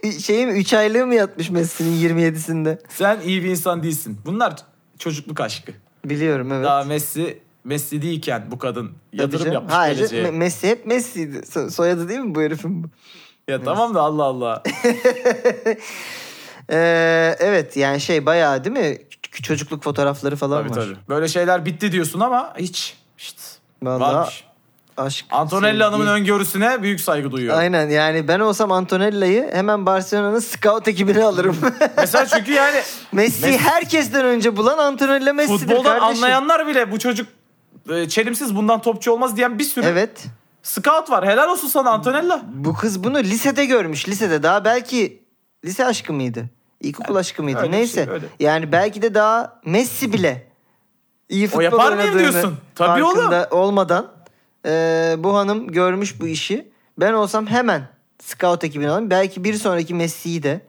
Speaker 1: şey mi 3 aylığı mı yatmış Messi'nin 27'sinde?
Speaker 2: Sen iyi bir insan değilsin. Bunlar çocukluk aşkı.
Speaker 1: Biliyorum evet.
Speaker 2: Daha Messi Messi değilken bu kadın
Speaker 1: Tabii
Speaker 2: yatırım
Speaker 1: canım.
Speaker 2: yapmış
Speaker 1: Hayır,
Speaker 2: geleceğe.
Speaker 1: Me- Messi hep Messi'ydi. So- soyadı değil mi bu herifin bu?
Speaker 2: ya tamam da Allah Allah.
Speaker 1: Ee, evet yani şey bayağı değil mi? Çocukluk fotoğrafları falan
Speaker 2: tabii
Speaker 1: var.
Speaker 2: tabii. Böyle şeyler bitti diyorsun ama hiç. İşte.
Speaker 1: Vallahi
Speaker 2: Varmış.
Speaker 1: Aşk.
Speaker 2: Antonella
Speaker 1: sevgi.
Speaker 2: Hanım'ın öngörüsüne büyük saygı duyuyorum.
Speaker 1: Aynen yani ben olsam Antonella'yı hemen Barcelona'nın scout ekibine alırım.
Speaker 2: Mesela çünkü yani
Speaker 1: Messi
Speaker 2: Messi-
Speaker 1: herkesten önce bulan Antonella Messi'dir
Speaker 2: futboldan
Speaker 1: kardeşim.
Speaker 2: anlayanlar bile bu çocuk e, çelimsiz bundan topçu olmaz diyen bir sürü
Speaker 1: Evet.
Speaker 2: scout var. Helal olsun sana Antonella.
Speaker 1: Bu kız bunu lisede görmüş. Lisede daha belki lise aşkı mıydı? İlkokul aşkı mıydı?
Speaker 2: bir
Speaker 1: Neyse.
Speaker 2: şey, öyle.
Speaker 1: Yani belki de daha Messi bile iyi futbol
Speaker 2: yapar mıyım diyorsun? Tabii
Speaker 1: farkında olmadan e, bu hanım görmüş bu işi. Ben olsam hemen scout ekibine alayım. Belki bir sonraki Messi'yi de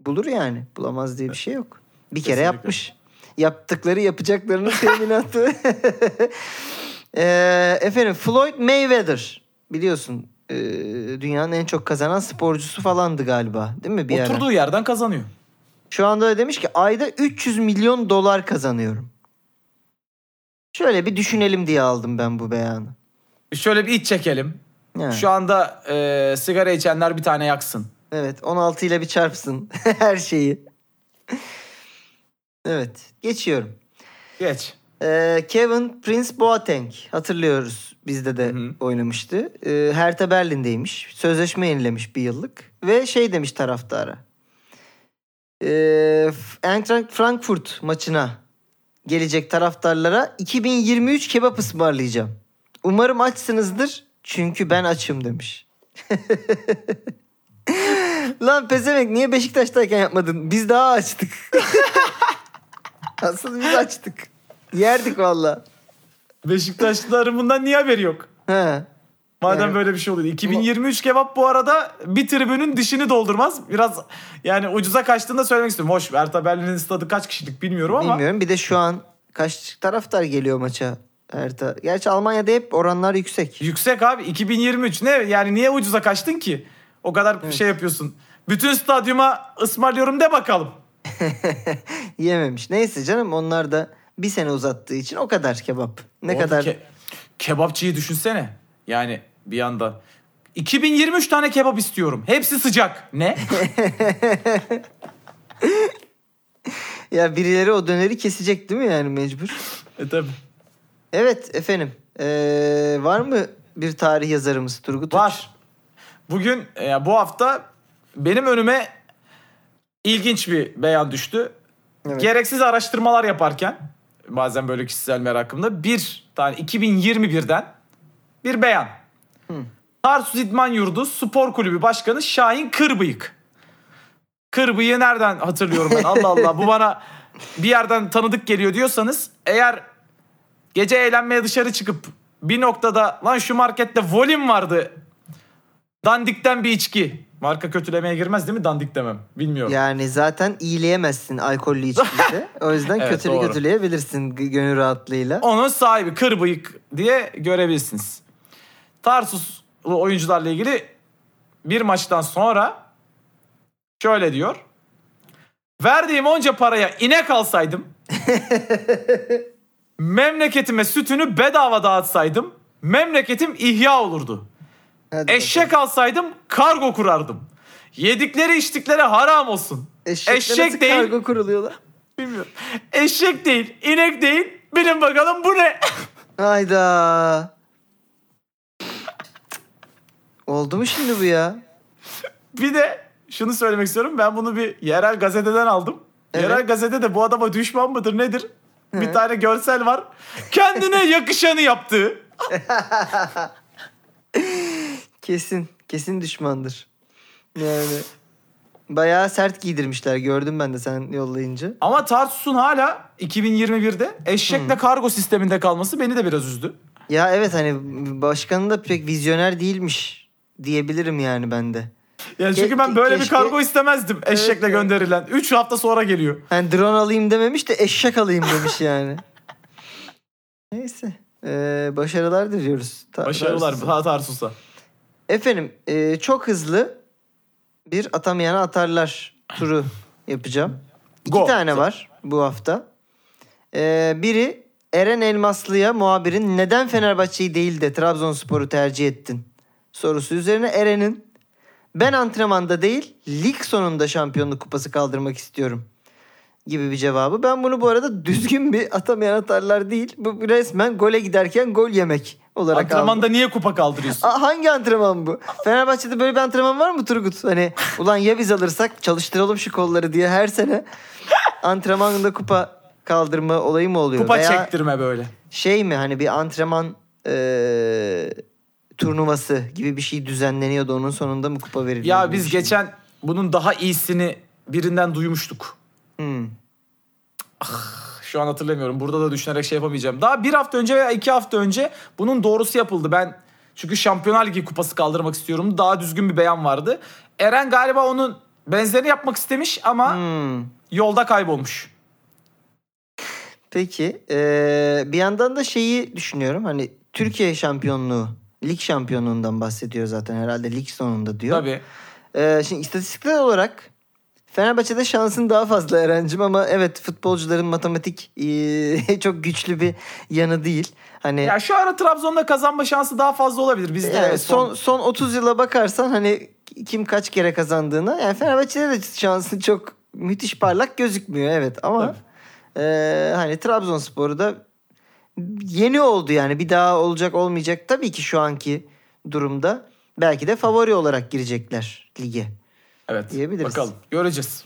Speaker 1: bulur yani. Bulamaz diye bir şey yok. Bir kere
Speaker 2: Kesinlikle.
Speaker 1: yapmış. Yaptıkları yapacaklarının teminatı. e, efendim Floyd Mayweather biliyorsun e, dünyanın en çok kazanan sporcusu falandı galiba değil mi bir ara?
Speaker 2: Oturduğu yerden kazanıyor.
Speaker 1: Şu anda da demiş ki ayda 300 milyon dolar kazanıyorum. Şöyle bir düşünelim diye aldım ben bu beyanı.
Speaker 2: Şöyle bir iç çekelim.
Speaker 1: Yani,
Speaker 2: Şu anda e, sigara içenler bir tane yaksın.
Speaker 1: Evet 16 ile bir çarpsın her şeyi. evet geçiyorum.
Speaker 2: Geç.
Speaker 1: Ee, Kevin Prince Boateng hatırlıyoruz bizde de
Speaker 2: Hı hı.
Speaker 1: oynamıştı. Ee, Hertha Berlin'deymiş. Sözleşme yenilemiş bir yıllık. Ve şey demiş taraftara. Ee, Eintracht Frankfurt maçına gelecek taraftarlara 2023 kebap ısmarlayacağım. Umarım açsınızdır çünkü ben açım demiş. Lan pezevenk niye Beşiktaş'tayken yapmadın? Biz daha açtık. Asıl biz açtık. Yerdik valla.
Speaker 2: Beşiktaşlıların bundan niye haberi yok?
Speaker 1: He.
Speaker 2: Madem
Speaker 1: Yani-
Speaker 2: böyle bir şey oluyor. 2023 kebap bu arada bir tribünün dişini doldurmaz. Biraz yani ucuza kaçtığını da söylemek istiyorum. Hoş Hertha Berlin'in stadı kaç kişilik bilmiyorum ama.
Speaker 1: Bilmiyorum. Bir de şu an kaç taraftar geliyor maça? Erta. Gerçi Almanya'da hep oranlar yüksek.
Speaker 2: Yüksek abi 2023 ne yani niye ucuza kaçtın ki? O kadar şey yapıyorsun. Bütün stadyuma ısmarlıyorum de bakalım.
Speaker 1: Yememiş. Neyse canım onlar da bir sene uzattığı için o kadar kebap. Ne
Speaker 2: Oğlum,
Speaker 1: kadar
Speaker 2: ke- kebapçıyı düşünsene. Yani bir anda 2023 tane kebap istiyorum. Hepsi sıcak. Ne?
Speaker 1: ya birileri o döneri kesecek değil mi yani mecbur?
Speaker 2: e tabi.
Speaker 1: Evet efendim. Ee, var mı bir tarih yazarımız Turgut?
Speaker 2: Var. Bugün e, bu hafta benim önüme ilginç bir beyan düştü.
Speaker 1: Evet.
Speaker 2: Gereksiz araştırmalar yaparken bazen böyle kişisel merakımda bir tane 2021'den bir beyan. Tarsus İdman Yurdu Spor Kulübü Başkanı Şahin Kırbıyık. Kırbıyık'ı nereden hatırlıyorum ben? Allah Allah bu bana bir yerden tanıdık geliyor diyorsanız eğer gece eğlenmeye dışarı çıkıp bir noktada lan şu markette volim vardı Dandikten bir içki. Marka kötülemeye girmez değil mi dandik demem? Bilmiyorum.
Speaker 1: Yani zaten iyileyemezsin alkollü içkide. o yüzden
Speaker 2: Evet,
Speaker 1: kötülü
Speaker 2: doğru.
Speaker 1: kötüleyebilirsin gönül rahatlığıyla.
Speaker 2: Onun sahibi kır bıyık diye görebilirsiniz. Tarsuslu oyuncularla ilgili bir maçtan sonra şöyle diyor. Verdiğim onca paraya inek alsaydım memleketime sütünü bedava dağıtsaydım memleketim ihya olurdu.
Speaker 1: Hadi
Speaker 2: Eşek alsaydım kargo kurardım. Yedikleri içtikleri haram olsun.
Speaker 1: Eşekle
Speaker 2: Eşek değil.
Speaker 1: kargo kuruluyorlar?
Speaker 2: Bilmiyorum. Eşek değil, inek değil. Bilin bakalım bu ne?
Speaker 1: Hayda. Oldu mu şimdi bu ya?
Speaker 2: bir de şunu söylemek istiyorum. Ben bunu bir yerel gazeteden aldım.
Speaker 1: Evet.
Speaker 2: Yerel gazete de bu adama düşman mıdır nedir? Bir tane görsel var. Kendine yakışanı yaptığı.
Speaker 1: Kesin. Kesin düşmandır. Yani bayağı sert giydirmişler. Gördüm ben de sen yollayınca.
Speaker 2: Ama Tarsus'un hala 2021'de eşekle kargo sisteminde kalması beni de biraz üzdü.
Speaker 1: Ya evet hani başkanın da pek vizyoner değilmiş diyebilirim yani ben de.
Speaker 2: Yani çünkü ben böyle
Speaker 1: keşke-
Speaker 2: bir kargo istemezdim eşekle
Speaker 1: evet.
Speaker 2: gönderilen. 3 hafta sonra geliyor.
Speaker 1: Hani drone alayım dememiş de eşek alayım demiş yani. Neyse. Ee, başarılar diliyoruz. Ta-
Speaker 2: Başarılar
Speaker 1: Tarsus'a.
Speaker 2: Tarsus'a.
Speaker 1: Efendim e, çok hızlı bir atamayana atarlar turu yapacağım. İki
Speaker 2: Go.
Speaker 1: tane var bu hafta. Ee, biri Eren Elmaslı'ya muhabirin neden Fenerbahçe'yi değil de Trabzonspor'u tercih ettin sorusu üzerine Eren'in ben antrenmanda değil lig sonunda şampiyonluk kupası kaldırmak istiyorum. gibi bir cevabı. Ben bunu bu arada düzgün bir atamayan atarlar değil. Bu resmen gole giderken gol yemek olarak aldım.
Speaker 2: Antrenmanda niye kupa kaldırıyorsun?
Speaker 1: Aa, hangi antrenman bu? Fenerbahçe'de böyle bir antrenman var mı Turgut? Hani ulan ya biz alırsak çalıştıralım şu kolları diye her sene antrenmanda kupa kaldırma olayı mı oluyor?
Speaker 2: Kupa
Speaker 1: Veya
Speaker 2: çektirme böyle.
Speaker 1: şey mi hani bir antrenman eee, turnuvası gibi bir şey düzenleniyordu onun sonunda mı kupa veriliyor?
Speaker 2: Ya biz
Speaker 1: şey?
Speaker 2: geçen bunun daha iyisini birinden duymuştuk.
Speaker 1: Hmm.
Speaker 2: Şu an hatırlamıyorum. Burada da düşünerek şey yapamayacağım. Daha bir hafta önce veya iki hafta önce bunun doğrusu yapıldı. Ben çünkü Şampiyonlar Ligi kupası kaldırmak istiyorum. Daha düzgün bir beyan vardı. Eren galiba onun benzerini yapmak istemiş ama
Speaker 1: Hmm.
Speaker 2: yolda kaybolmuş.
Speaker 1: Peki eee, bir yandan da şeyi düşünüyorum hani Türkiye şampiyonluğu lig şampiyonluğundan bahsediyor zaten herhalde lig sonunda diyor.
Speaker 2: Tabii.
Speaker 1: Ee, şimdi istatistikler olarak Fenerbahçe'de şansın daha fazla Eren'cim ama evet futbolcuların matematik ee, çok güçlü bir yanı değil. Hani
Speaker 2: Ya şu ara Trabzon'da kazanma şansı daha fazla olabilir. Bizde
Speaker 1: yani
Speaker 2: evet,
Speaker 1: son son 30 yıla bakarsan hani kim kaç kere kazandığına yani Fenerbahçe'de de şansın çok müthiş parlak gözükmüyor evet ama ee, hani Trabzonspor'u da yeni oldu yani bir daha olacak olmayacak tabii ki şu anki durumda belki de favori olarak girecekler lige.
Speaker 2: Evet.
Speaker 1: diyebiliriz.
Speaker 2: Bakalım. Göreceğiz.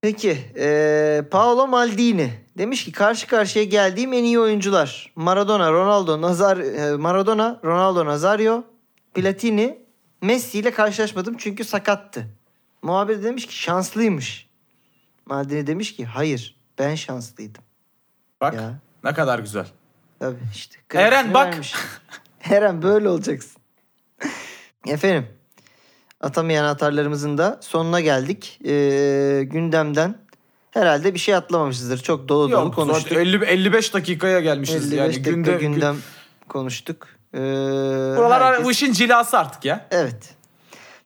Speaker 1: Peki e, Paolo Maldini demiş ki karşı karşıya geldiğim en iyi oyuncular Maradona, Ronaldo, Nazar, e, Maradona, Ronaldo, Nazario, Platini, Messi ile karşılaşmadım çünkü sakattı. Muhabir demiş ki şanslıymış. Maldini demiş ki hayır ben şanslıydım.
Speaker 2: Bak
Speaker 1: Ya.
Speaker 2: Ne kadar güzel.
Speaker 1: Tabii işte.
Speaker 2: Eren,
Speaker 1: kredisini
Speaker 2: bak.
Speaker 1: vermiş. Eren böyle olacaksın. Efendim. Atamayan atarlarımızın da sonuna geldik. Ee, gündemden herhalde bir şey atlamamışızdır. Çok dolu dolu
Speaker 2: Yok
Speaker 1: konuştuk.
Speaker 2: zaten 50, 55 dakikaya gelmişiz
Speaker 1: 55
Speaker 2: yani.
Speaker 1: dakika
Speaker 2: Günde,
Speaker 1: gündem konuştuk. Ee,
Speaker 2: Buralar
Speaker 1: herkes-
Speaker 2: bu işin cilası artık ya.
Speaker 1: Evet.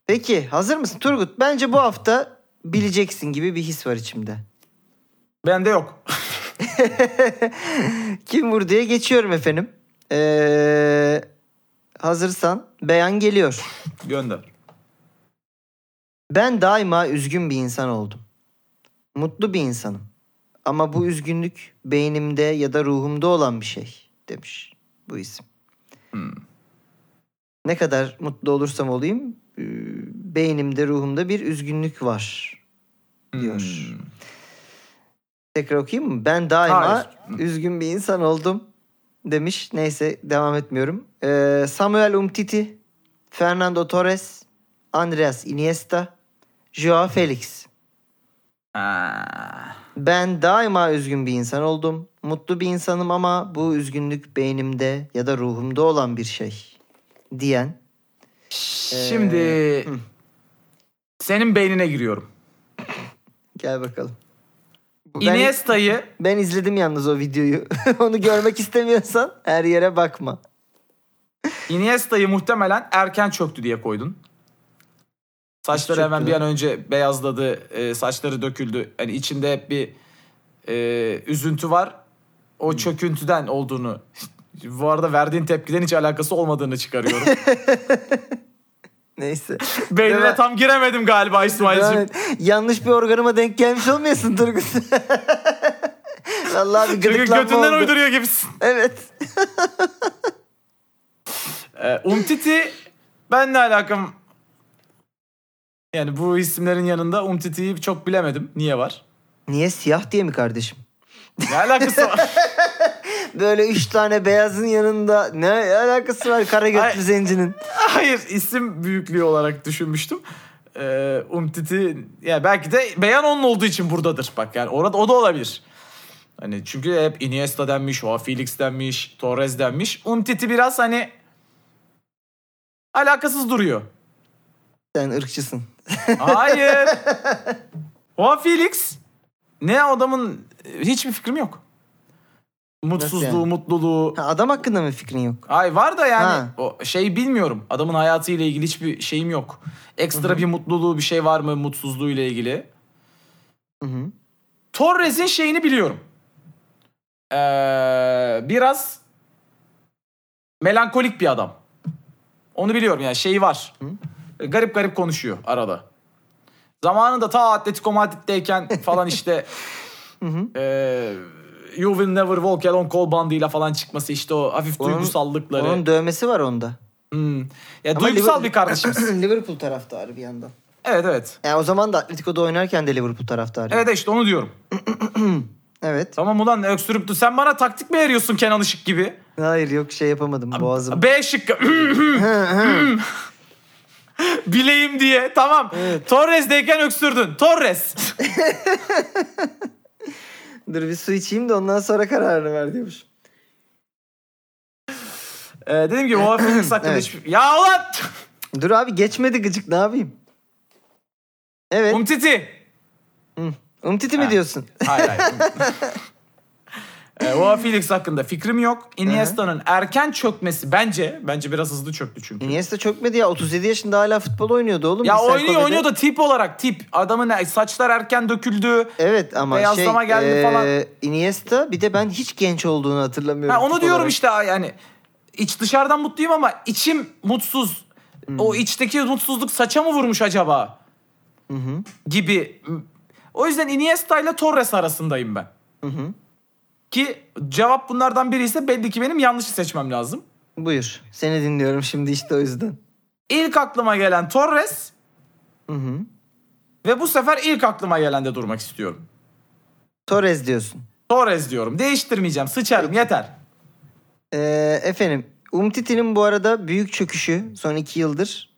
Speaker 1: Peki hazır mısın Turgut? Bence bu hafta bileceksin gibi bir his var içimde.
Speaker 2: Bende yok.
Speaker 1: Kim vur diye geçiyorum efendim. Ee, hazırsan beyan geliyor.
Speaker 2: Gönder.
Speaker 1: Ben daima üzgün bir insan oldum. Mutlu bir insanım. Ama bu üzgünlük beynimde ya da ruhumda olan bir şey demiş bu isim. Ne kadar mutlu olursam olayım e, beynimde ruhumda bir üzgünlük var diyor.
Speaker 2: Hmm.
Speaker 1: Tekrar okuyayım mı? Ben daima
Speaker 2: Hayır.
Speaker 1: üzgün bir insan oldum demiş. Neyse devam etmiyorum. Ee, Samuel Umtiti, Fernando Torres, Andreas Iniesta, Joao Felix.
Speaker 2: Aa.
Speaker 1: Ben daima üzgün bir insan oldum. Mutlu bir insanım ama bu üzgünlük beynimde ya da ruhumda olan bir şey diyen.
Speaker 2: Şimdi
Speaker 1: Ee,
Speaker 2: senin beynine giriyorum.
Speaker 1: Gel bakalım. Ben,
Speaker 2: Iniesta'yı
Speaker 1: ben izledim yalnız o videoyu. Onu görmek istemiyorsan her yere bakma.
Speaker 2: Iniesta'yı muhtemelen erken çöktü diye koydun. Saçları hemen bir an önce beyazladı, e, saçları döküldü. Hani içinde hep bir e, üzüntü var. O çöküntüden olduğunu, bu arada verdiğin tepkiden hiç alakası olmadığını çıkarıyorum.
Speaker 1: Neyse.
Speaker 2: Beynine
Speaker 1: Devam-
Speaker 2: tam giremedim galiba İsmail'cim.
Speaker 1: Yanlış bir organıma denk gelmiş olmayasın Turgut. Vallahi bir
Speaker 2: Çünkü
Speaker 1: gıdıklanma
Speaker 2: götünden
Speaker 1: oldu.
Speaker 2: uyduruyor gibisin.
Speaker 1: Evet.
Speaker 2: Ee, Umtiti ben ne alakam? Yani bu isimlerin yanında Umtiti'yi çok bilemedim. Niye var?
Speaker 1: Niye siyah diye mi kardeşim?
Speaker 2: Ne alakası var?
Speaker 1: Böyle üç tane beyazın yanında ne alakası var kara götlü zencinin?
Speaker 2: Hayır isim büyüklüğü olarak düşünmüştüm. Ee, Umtiti ya belki de beyan onun olduğu için buradadır. Bak yani orada o da olabilir. Hani çünkü hep Iniesta denmiş, Joao Felix denmiş, Torres denmiş. Umtiti biraz hani alakasız duruyor.
Speaker 1: Sen ırkçısın.
Speaker 2: Hayır. Joao Felix ne adamın hiçbir fikrim yok. Mutsuzluğu,
Speaker 1: yani?
Speaker 2: mutluluğu.
Speaker 1: Ha, adam hakkında mı fikrin yok?
Speaker 2: Ay var da yani
Speaker 1: Ha.
Speaker 2: o şey bilmiyorum. Adamın hayatıyla ilgili hiçbir şeyim yok. Ekstra bir mutluluğu bir şey var mı mutsuzluğu ile ilgili?
Speaker 1: Hı hı.
Speaker 2: Torres'in şeyini biliyorum. Ee, biraz melankolik bir adam. Onu biliyorum yani şeyi var. Garip garip konuşuyor arada. Zamanında ta Atletico Madrid'deyken falan işte eee You Will Never Walk Alone kol bandıyla falan çıkması işte o hafif
Speaker 1: Onun-
Speaker 2: duygusallıkları.
Speaker 1: Onun dövmesi var onda.
Speaker 2: Hmm. Ya
Speaker 1: Ama
Speaker 2: duygusal
Speaker 1: Liver-
Speaker 2: bir kardeşimiz.
Speaker 1: Liverpool taraftarı bir yandan.
Speaker 2: evet evet.
Speaker 1: Yani o zaman da Atletico'da oynarken de Liverpool taraftarı.
Speaker 2: Evet işte onu diyorum.
Speaker 1: Evet.
Speaker 2: Tamam ulan öksürüp dur. Sen bana taktik mi veriyorsun Kenan Işık gibi?
Speaker 1: Hayır yok şey yapamadım boğazım.
Speaker 2: B şıkkı. Bileyim diye. Tamam. Torres'deyken öksürdün. Torres.
Speaker 1: Dur bir su içeyim de ondan sonra kararını ver diyormuş.
Speaker 2: Ee, dediğim gibi Phoenix hakkında
Speaker 1: Evet.
Speaker 2: hiçbir... Ya ulan!
Speaker 1: Dur abi geçmedi gıcık ne yapayım? Evet.
Speaker 2: Umtiti.
Speaker 1: Umtiti mi diyorsun?
Speaker 2: Hayır hayır. ee, o Felix hakkında fikrim yok. Iniesta'nın erken çökmesi bence, bence biraz hızlı çöktü çünkü.
Speaker 1: Iniesta çökmedi ya 37 yaşında hala futbol oynuyordu oğlum.
Speaker 2: Ya
Speaker 1: Bir
Speaker 2: oynuyor oynuyor da tip olarak tip. Adamın saçlar erken döküldü.
Speaker 1: Evet ama
Speaker 2: Beyazlama
Speaker 1: şey
Speaker 2: geldi
Speaker 1: eee,
Speaker 2: falan.
Speaker 1: Iniesta bir de ben hiç genç olduğunu hatırlamıyorum.
Speaker 2: Ha, onu diyorum
Speaker 1: olarak.
Speaker 2: işte yani. iç dışarıdan mutluyum ama içim mutsuz.
Speaker 1: Hmm.
Speaker 2: O içteki mutsuzluk saça mı vurmuş acaba? Gibi. O yüzden Iniesta ile Torres arasındayım ben. Ki cevap bunlardan biri ise belli ki benim yanlışı seçmem lazım.
Speaker 1: Buyur. Seni dinliyorum şimdi işte o yüzden.
Speaker 2: İlk aklıma gelen Torres ve bu sefer ilk aklıma gelende durmak istiyorum.
Speaker 1: Torres diyorsun.
Speaker 2: Torres diyorum. Değiştirmeyeceğim. Sıçarım yeter.
Speaker 1: Ee, efendim Umtiti'nin bu arada büyük çöküşü son iki yıldır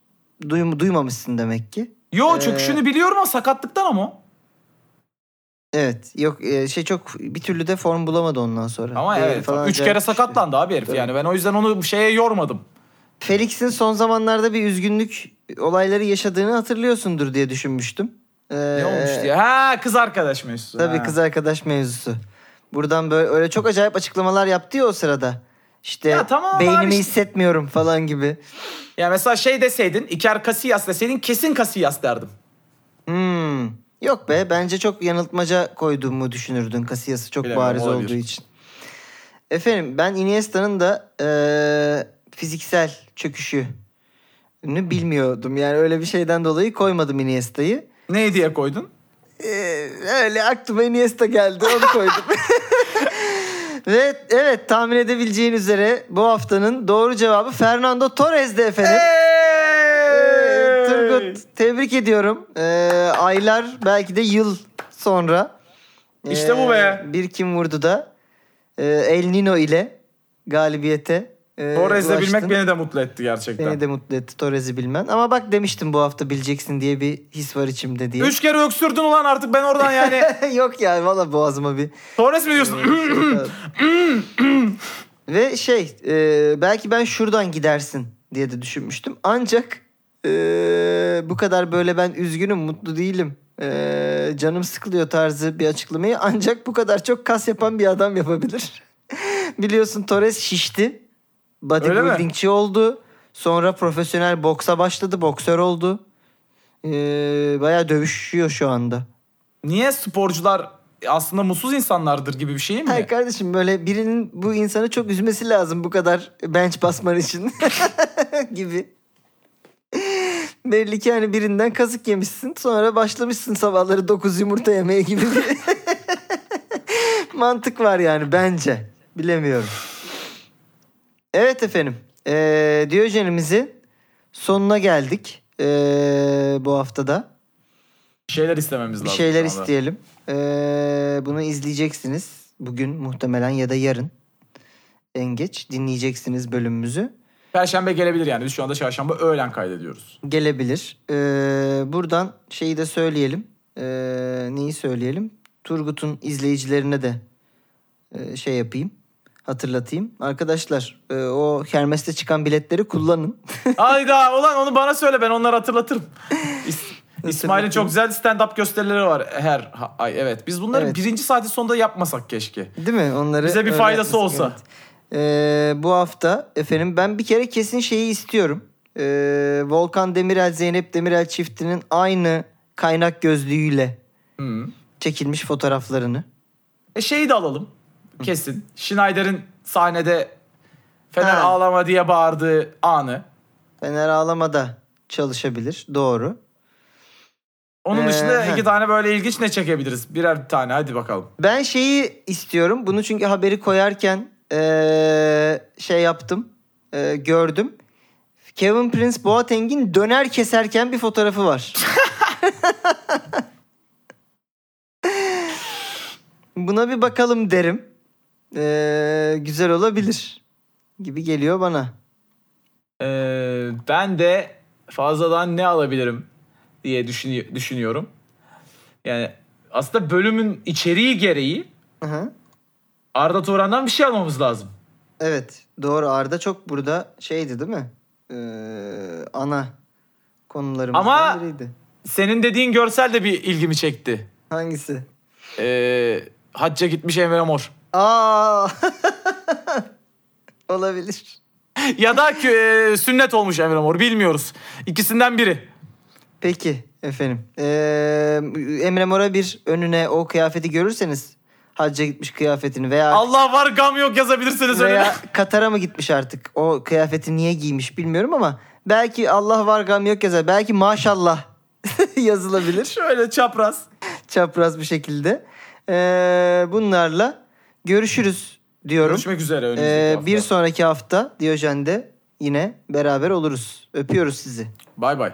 Speaker 1: duym- duymamışsın demek ki.
Speaker 2: Yo
Speaker 1: Ee,
Speaker 2: çöküşünü biliyorum ama sakatlıktan ama.
Speaker 1: Evet yok e, şey çok bir türlü de form bulamadı ondan sonra.
Speaker 2: Ama
Speaker 1: Değeri
Speaker 2: evet.
Speaker 1: falan
Speaker 2: Üç kere sakatlandı abi herif
Speaker 1: Tabii.
Speaker 2: yani. Ben o yüzden onu şeye yormadım.
Speaker 1: Felix'in son zamanlarda bir üzgünlük olayları yaşadığını hatırlıyorsundur diye düşünmüştüm. Ee,
Speaker 2: Ne olmuş diye. Ha kız arkadaş mevzusu.
Speaker 1: Tabii
Speaker 2: Ha.
Speaker 1: kız arkadaş mevzusu. Buradan böyle öyle çok acayip açıklamalar yaptı ya o sırada. İşte
Speaker 2: Ya tamam
Speaker 1: beynimi
Speaker 2: işte-
Speaker 1: hissetmiyorum falan gibi.
Speaker 2: Ya mesela şey deseydin, Iker Casillas deseydin kesin Casillas derdim.
Speaker 1: Hmm. Yok be bence çok yanıltmaca koyduğumu düşünürdün Casillas'ı çok
Speaker 2: Bilemem,
Speaker 1: bariz
Speaker 2: olabilir.
Speaker 1: olduğu için. Efendim ben Iniesta'nın da eee, fiziksel çöküşünü bilmiyordum. Yani öyle bir şeyden dolayı koymadım Iniesta'yı.
Speaker 2: Ne diye koydun?
Speaker 1: Ee, öyle aklıma Iniesta geldi onu koydum. Ve evet tahmin edebileceğin üzere bu haftanın doğru cevabı Fernando Torres'di efendim. Ee, Turgut tebrik ediyorum. Ee, aylar belki de yıl sonra.
Speaker 2: İşte bu be.
Speaker 1: Bir kim vurdu da e, El Nino ile galibiyete e, ulaştın.
Speaker 2: bilmek beni de mutlu etti gerçekten.
Speaker 1: Beni de mutlu etti Torres'i bilmen. Ama bak demiştim bu hafta bileceksin diye bir his var içimde diye.
Speaker 2: Üç kere öksürdün ulan artık ben oradan yani.
Speaker 1: Yok ya valla boğazıma bir
Speaker 2: Torres mi diyorsun?
Speaker 1: Ve şey e, belki ben şuradan gidersin diye de düşünmüştüm. Ancak bu kadar böyle ben üzgünüm mutlu değilim. e, canım sıkılıyor tarzı bir açıklamayı ancak bu kadar çok kas yapan bir adam yapabilir. Biliyorsun Torres şişti. Bodybuildingçi oldu. Sonra profesyonel boksa başladı. Boksör oldu. E, bayağı dövüşüyor şu anda.
Speaker 2: Niye sporcular aslında mutsuz insanlardır gibi bir şey mi?
Speaker 1: Hayır kardeşim böyle birinin bu insanı çok üzmesi lazım bu kadar bench basman için gibi. Belli ki hani birinden kazık yemişsin sonra başlamışsın sabahları 9 yumurta yemeye gibi bir mantık var yani bence. Bilemiyorum. Evet efendim. Ee, Diyojenimizin sonuna geldik ee, bu haftada.
Speaker 2: Bir şeyler istememiz
Speaker 1: Bir
Speaker 2: lazım.
Speaker 1: şeyler
Speaker 2: şu anda.
Speaker 1: isteyelim. Ee, bunu izleyeceksiniz. Bugün muhtemelen ya da yarın. En geç dinleyeceksiniz bölümümüzü.
Speaker 2: Perşembe gelebilir yani. Biz şu anda çarşamba öğlen kaydediyoruz.
Speaker 1: Gelebilir. Ee, buradan şeyi de söyleyelim. Ee, neyi söyleyelim? Turgut'un izleyicilerine de e, şey yapayım. Hatırlatayım. Arkadaşlar e, o kermeste çıkan biletleri kullanın.
Speaker 2: Hayda ulan onu bana söyle ben onları hatırlatırım. İs- İsmail'in çok güzel stand-up gösterileri var her ha- ay. Evet biz bunları
Speaker 1: Evet.
Speaker 2: birinci saatin sonunda yapmasak keşke.
Speaker 1: Değil mi? Onları
Speaker 2: Bize bir faydası olsa.
Speaker 1: evet. Ee, bu hafta efendim ben bir kere kesin şeyi istiyorum. Ee, Volkan Demirel Zeynep Demirel çiftinin aynı kaynak gözlüğüyle
Speaker 2: Hı.
Speaker 1: çekilmiş fotoğraflarını.
Speaker 2: E şeyi de alalım. Kesin. Schneider'in sahnede Fener
Speaker 1: Ha.
Speaker 2: ağlama diye bağırdığı anı.
Speaker 1: Fener ağlamada çalışabilir. Doğru.
Speaker 2: Onun
Speaker 1: Ee,
Speaker 2: dışında
Speaker 1: heh.
Speaker 2: iki tane böyle ilginç ne çekebiliriz? Birer tane hadi bakalım.
Speaker 1: Ben şeyi istiyorum. Bunu çünkü haberi koyarken eee, şey yaptım. eee, gördüm. Kevin Prince Boateng'in döner keserken bir fotoğrafı var. Buna bir bakalım derim. Eee, güzel olabilir gibi geliyor bana.
Speaker 2: Ee, ben de fazladan ne alabilirim diye düşünü- düşünüyorum. Yani aslında bölümün içeriği gereği
Speaker 1: Hı hı.
Speaker 2: Arda Turan'dan bir şey almamız lazım.
Speaker 1: Evet doğru Arda çok burada şeydi değil mi? Eee, ana konularımızdan
Speaker 2: Ama-
Speaker 1: biriydi.
Speaker 2: Senin dediğin görsel de bir ilgimi çekti.
Speaker 1: Hangisi?
Speaker 2: Ee, hacca gitmiş Emre Mor.
Speaker 1: Aa. Olabilir.
Speaker 2: ya da e, sünnet olmuş Emre Mor bilmiyoruz. İkisinden biri.
Speaker 1: Peki efendim. Ee, Emre Mor'a bir önüne o kıyafeti görürseniz hacca gitmiş kıyafetini veya
Speaker 2: Allah var gam yok yazabilirsiniz önüne.
Speaker 1: veya Katar'a mı gitmiş artık? O kıyafeti niye giymiş bilmiyorum ama belki Allah var gam yok yazar. Belki maşallah yazılabilir.
Speaker 2: Şöyle çapraz.
Speaker 1: Çapraz bir şekilde. Ee, bunlarla görüşürüz diyorum.
Speaker 2: Görüşmek üzere önümüzdeki
Speaker 1: Ee,
Speaker 2: hafta.
Speaker 1: bir sonraki hafta Diyojen'de yine beraber oluruz. Öpüyoruz sizi.
Speaker 2: Bay bay.